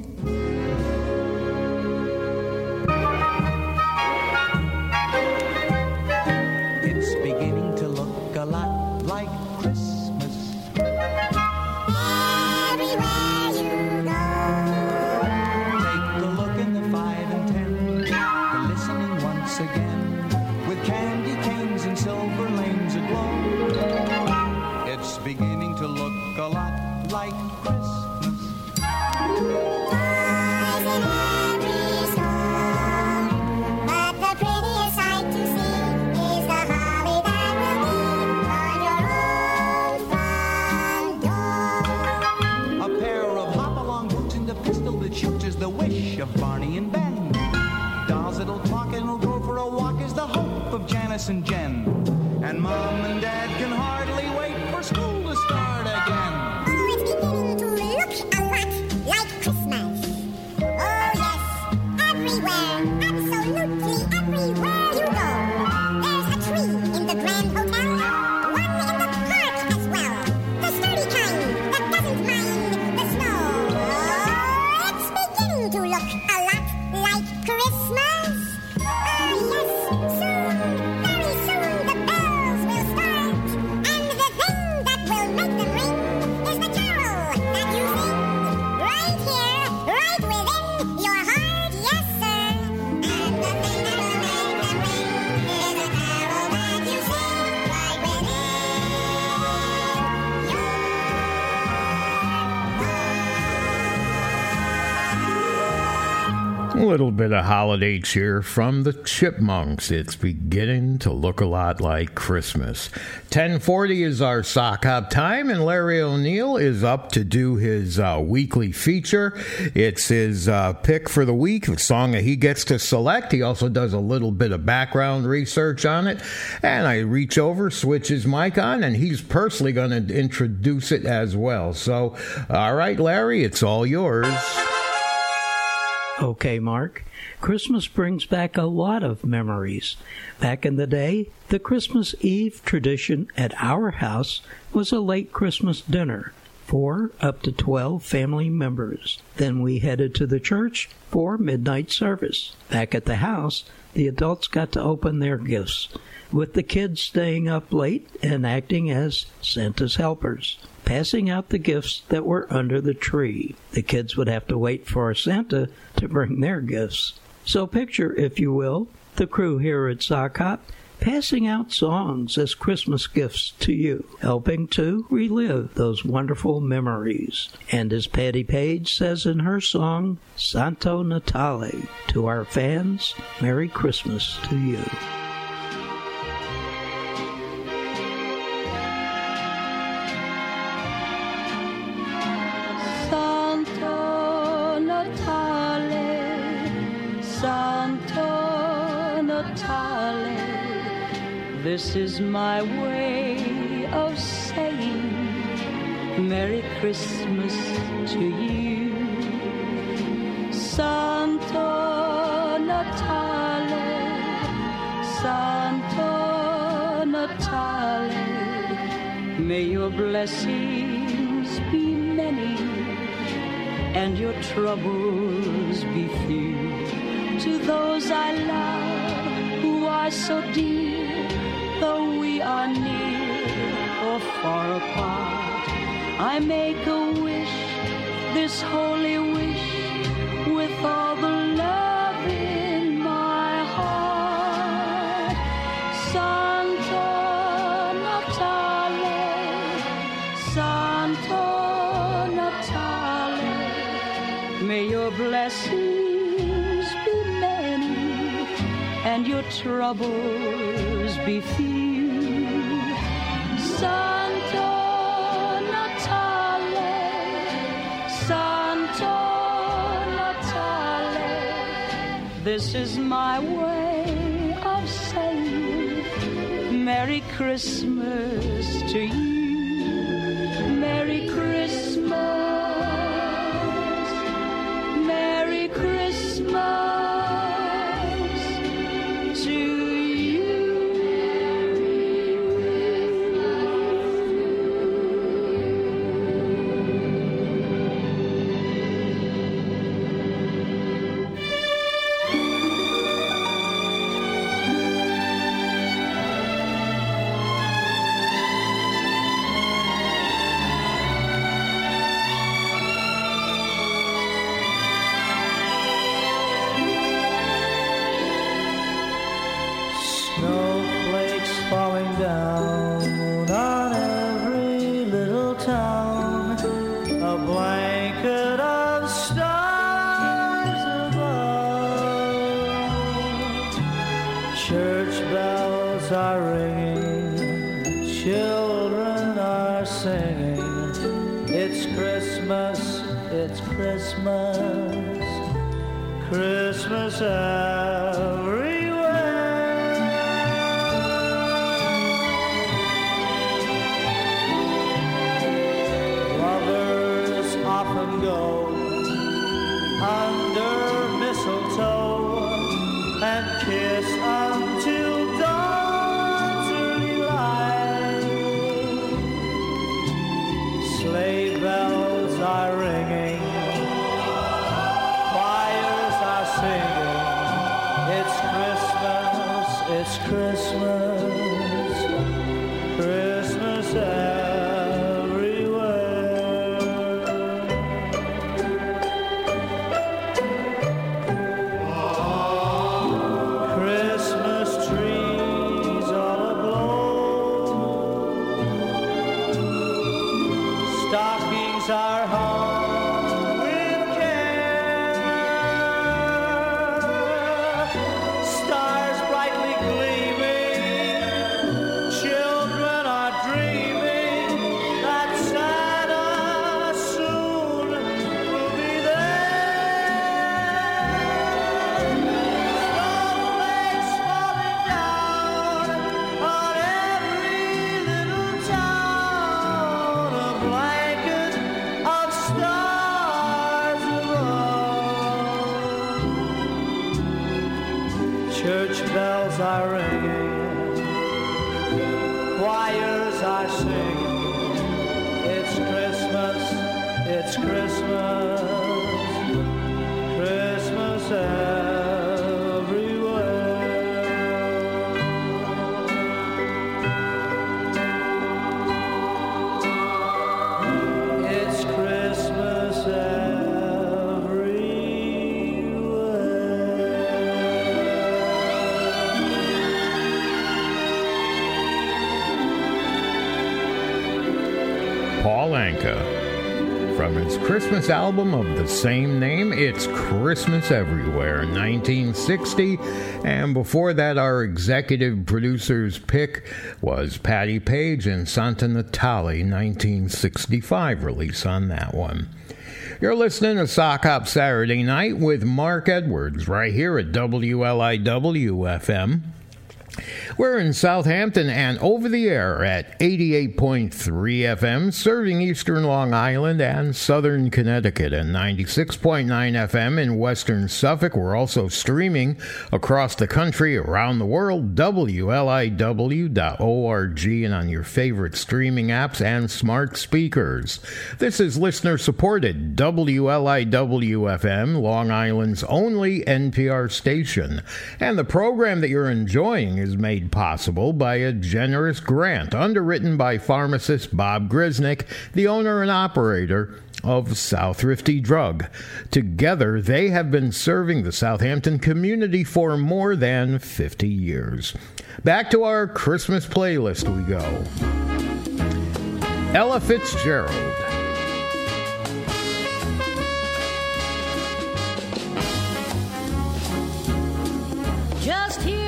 [SPEAKER 45] the holiday cheer from the Chipmunks. It's beginning to look a lot like Christmas. 1040 is our sock hop time, and Larry O'Neill is up to do his uh, weekly feature. It's his uh, pick for the week, a song that he gets to select. He also does a little bit of background research on it. And I reach over, switch his mic on, and he's personally going to introduce it as well. So, all right, Larry, it's all yours.
[SPEAKER 50] Okay, Mark. Christmas brings back a lot of memories. Back in the day, the Christmas Eve tradition at our house was a late Christmas dinner for up to 12 family members. Then we headed to the church for midnight service. Back at the house, the adults got to open their gifts, with the kids staying up late and acting as Santa's helpers, passing out the gifts that were under the tree. The kids would have to wait for Santa to bring their gifts. So picture, if you will, the crew here at Sock Hop passing out songs as Christmas gifts to you, helping to relive those wonderful memories. And as Patti Page says in her song, Santo Natale, to our fans, Merry Christmas to you.
[SPEAKER 51] This is my way of saying Merry Christmas to you. Santo Natale, Santo Natale, may your blessings be many and your troubles be few. To those I love who are so dear though we are near or far apart. I make a wish, this holy wish, with all the love in my heart. Santo Natale, Santo Natale, may your blessings be many and your troubles be few. This is my way of saying Merry Christmas to you. Merry Christmas. Merry Christmas.
[SPEAKER 52] go under mistletoe and kiss
[SPEAKER 45] the same name, it's Christmas Everywhere, 1960. And before that, our executive producer's pick was Patti Page and Santo Natale, 1965 release on that one. You're listening to Sock Hop Saturday Night with Mark Edwards right here at WLIW FM. We're in Southampton and over the air at 88.3 FM, serving eastern Long Island and southern Connecticut, and 96.9 FM in western Suffolk. We're also streaming across the country, around the world, WLIW.org, and on your favorite streaming apps and smart speakers. This is listener supported WLIW FM, Long Island's only NPR station. And the program that you're enjoying is made possible by a generous grant underwritten by pharmacist Bob Grisnick, the owner and operator of Southrifty Drug. Together, they have been serving the Southampton community for more than 50 years. Back to our Christmas playlist we go. Ella Fitzgerald.
[SPEAKER 53] Just here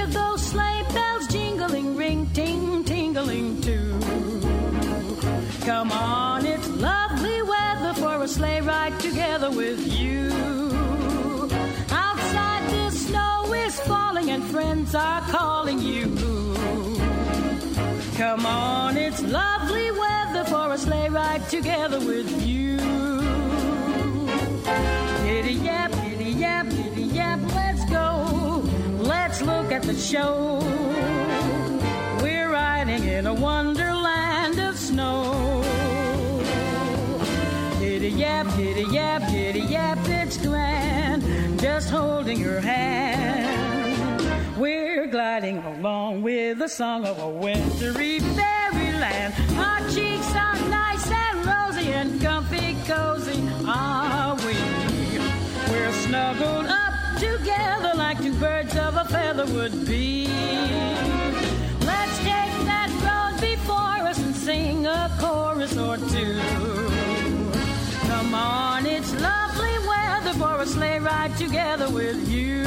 [SPEAKER 53] ting tingling too. Come on, it's lovely weather for a sleigh ride together with you. Outside the snow is falling and friends are calling you. Come on, it's lovely weather for a sleigh ride together with you. Giddy yap, giddy yap, giddy yap, let's go. Let's look at the show in a wonderland of snow. Kitty yap, kitty yap, kitty yap, it's grand, just holding your hand. We're gliding along with the song of a wintry fairyland. Our cheeks are nice and rosy and comfy, cozy are we. We're snuggled up together like two birds of a feather would be sing a chorus or two. Come on, it's lovely weather for a sleigh ride together with you.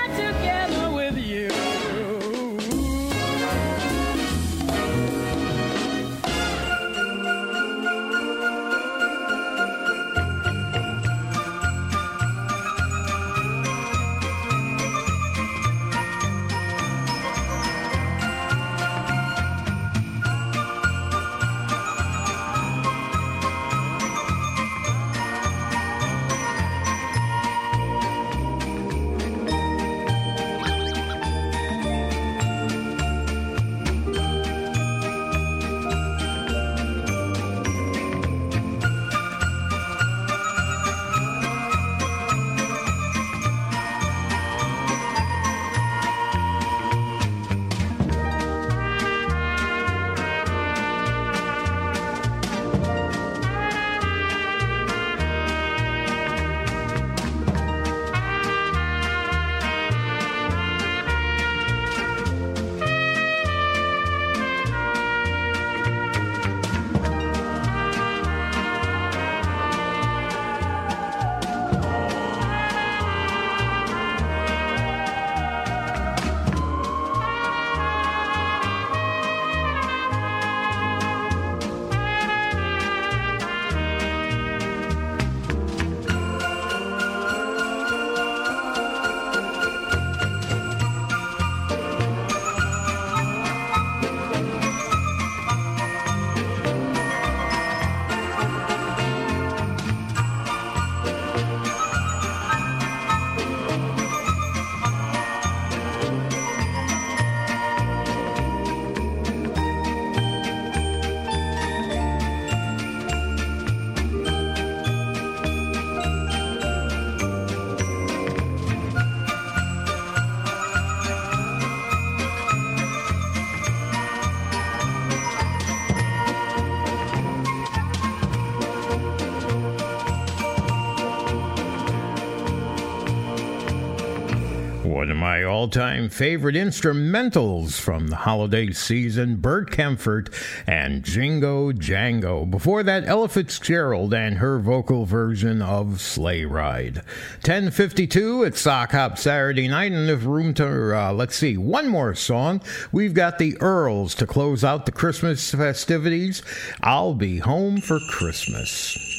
[SPEAKER 45] all time favorite instrumentals from the holiday season Bert Kaempfert and Jingo Jango. Before that, Ella Fitzgerald and her vocal version of Sleigh Ride. 1052, at Sock Hop Saturday night, and if room to, uh, let's see, one more song. We've got the Earls to close out the Christmas festivities. I'll be home for Christmas.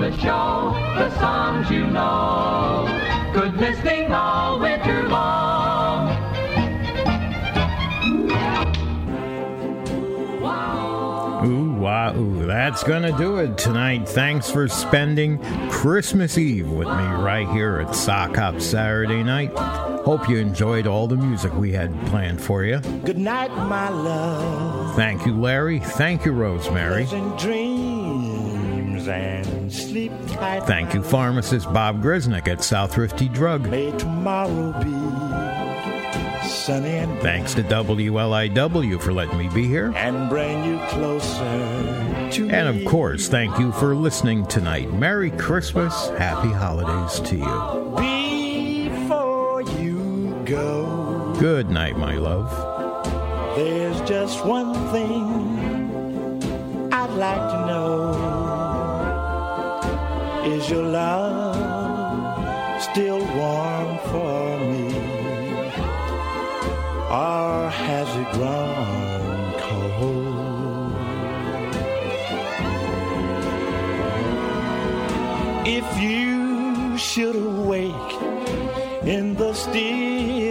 [SPEAKER 54] the show, the songs you know. Good listening all winter long.
[SPEAKER 45] Ooh,
[SPEAKER 54] wow,
[SPEAKER 45] that's going to do it tonight. Thanks for spending Christmas Eve with me right here at Sock Hop Saturday night. Hope you enjoyed all the music we had planned for you.
[SPEAKER 55] Good night, my love.
[SPEAKER 45] Thank you, Larry. Thank you, Rosemary and sleep tight. Thank you, pharmacist Bob Grisnick at Southrifty Drug. May tomorrow be sunny and Thanks to WLIW for letting me be here. And bring you closer to And of course, thank you for listening tonight. Merry Christmas, happy holidays to you. Before you go. Good night, my love.
[SPEAKER 56] There's just one thing I'd like to know is your love still warm for me? Or has it grown cold? If you should awake in the still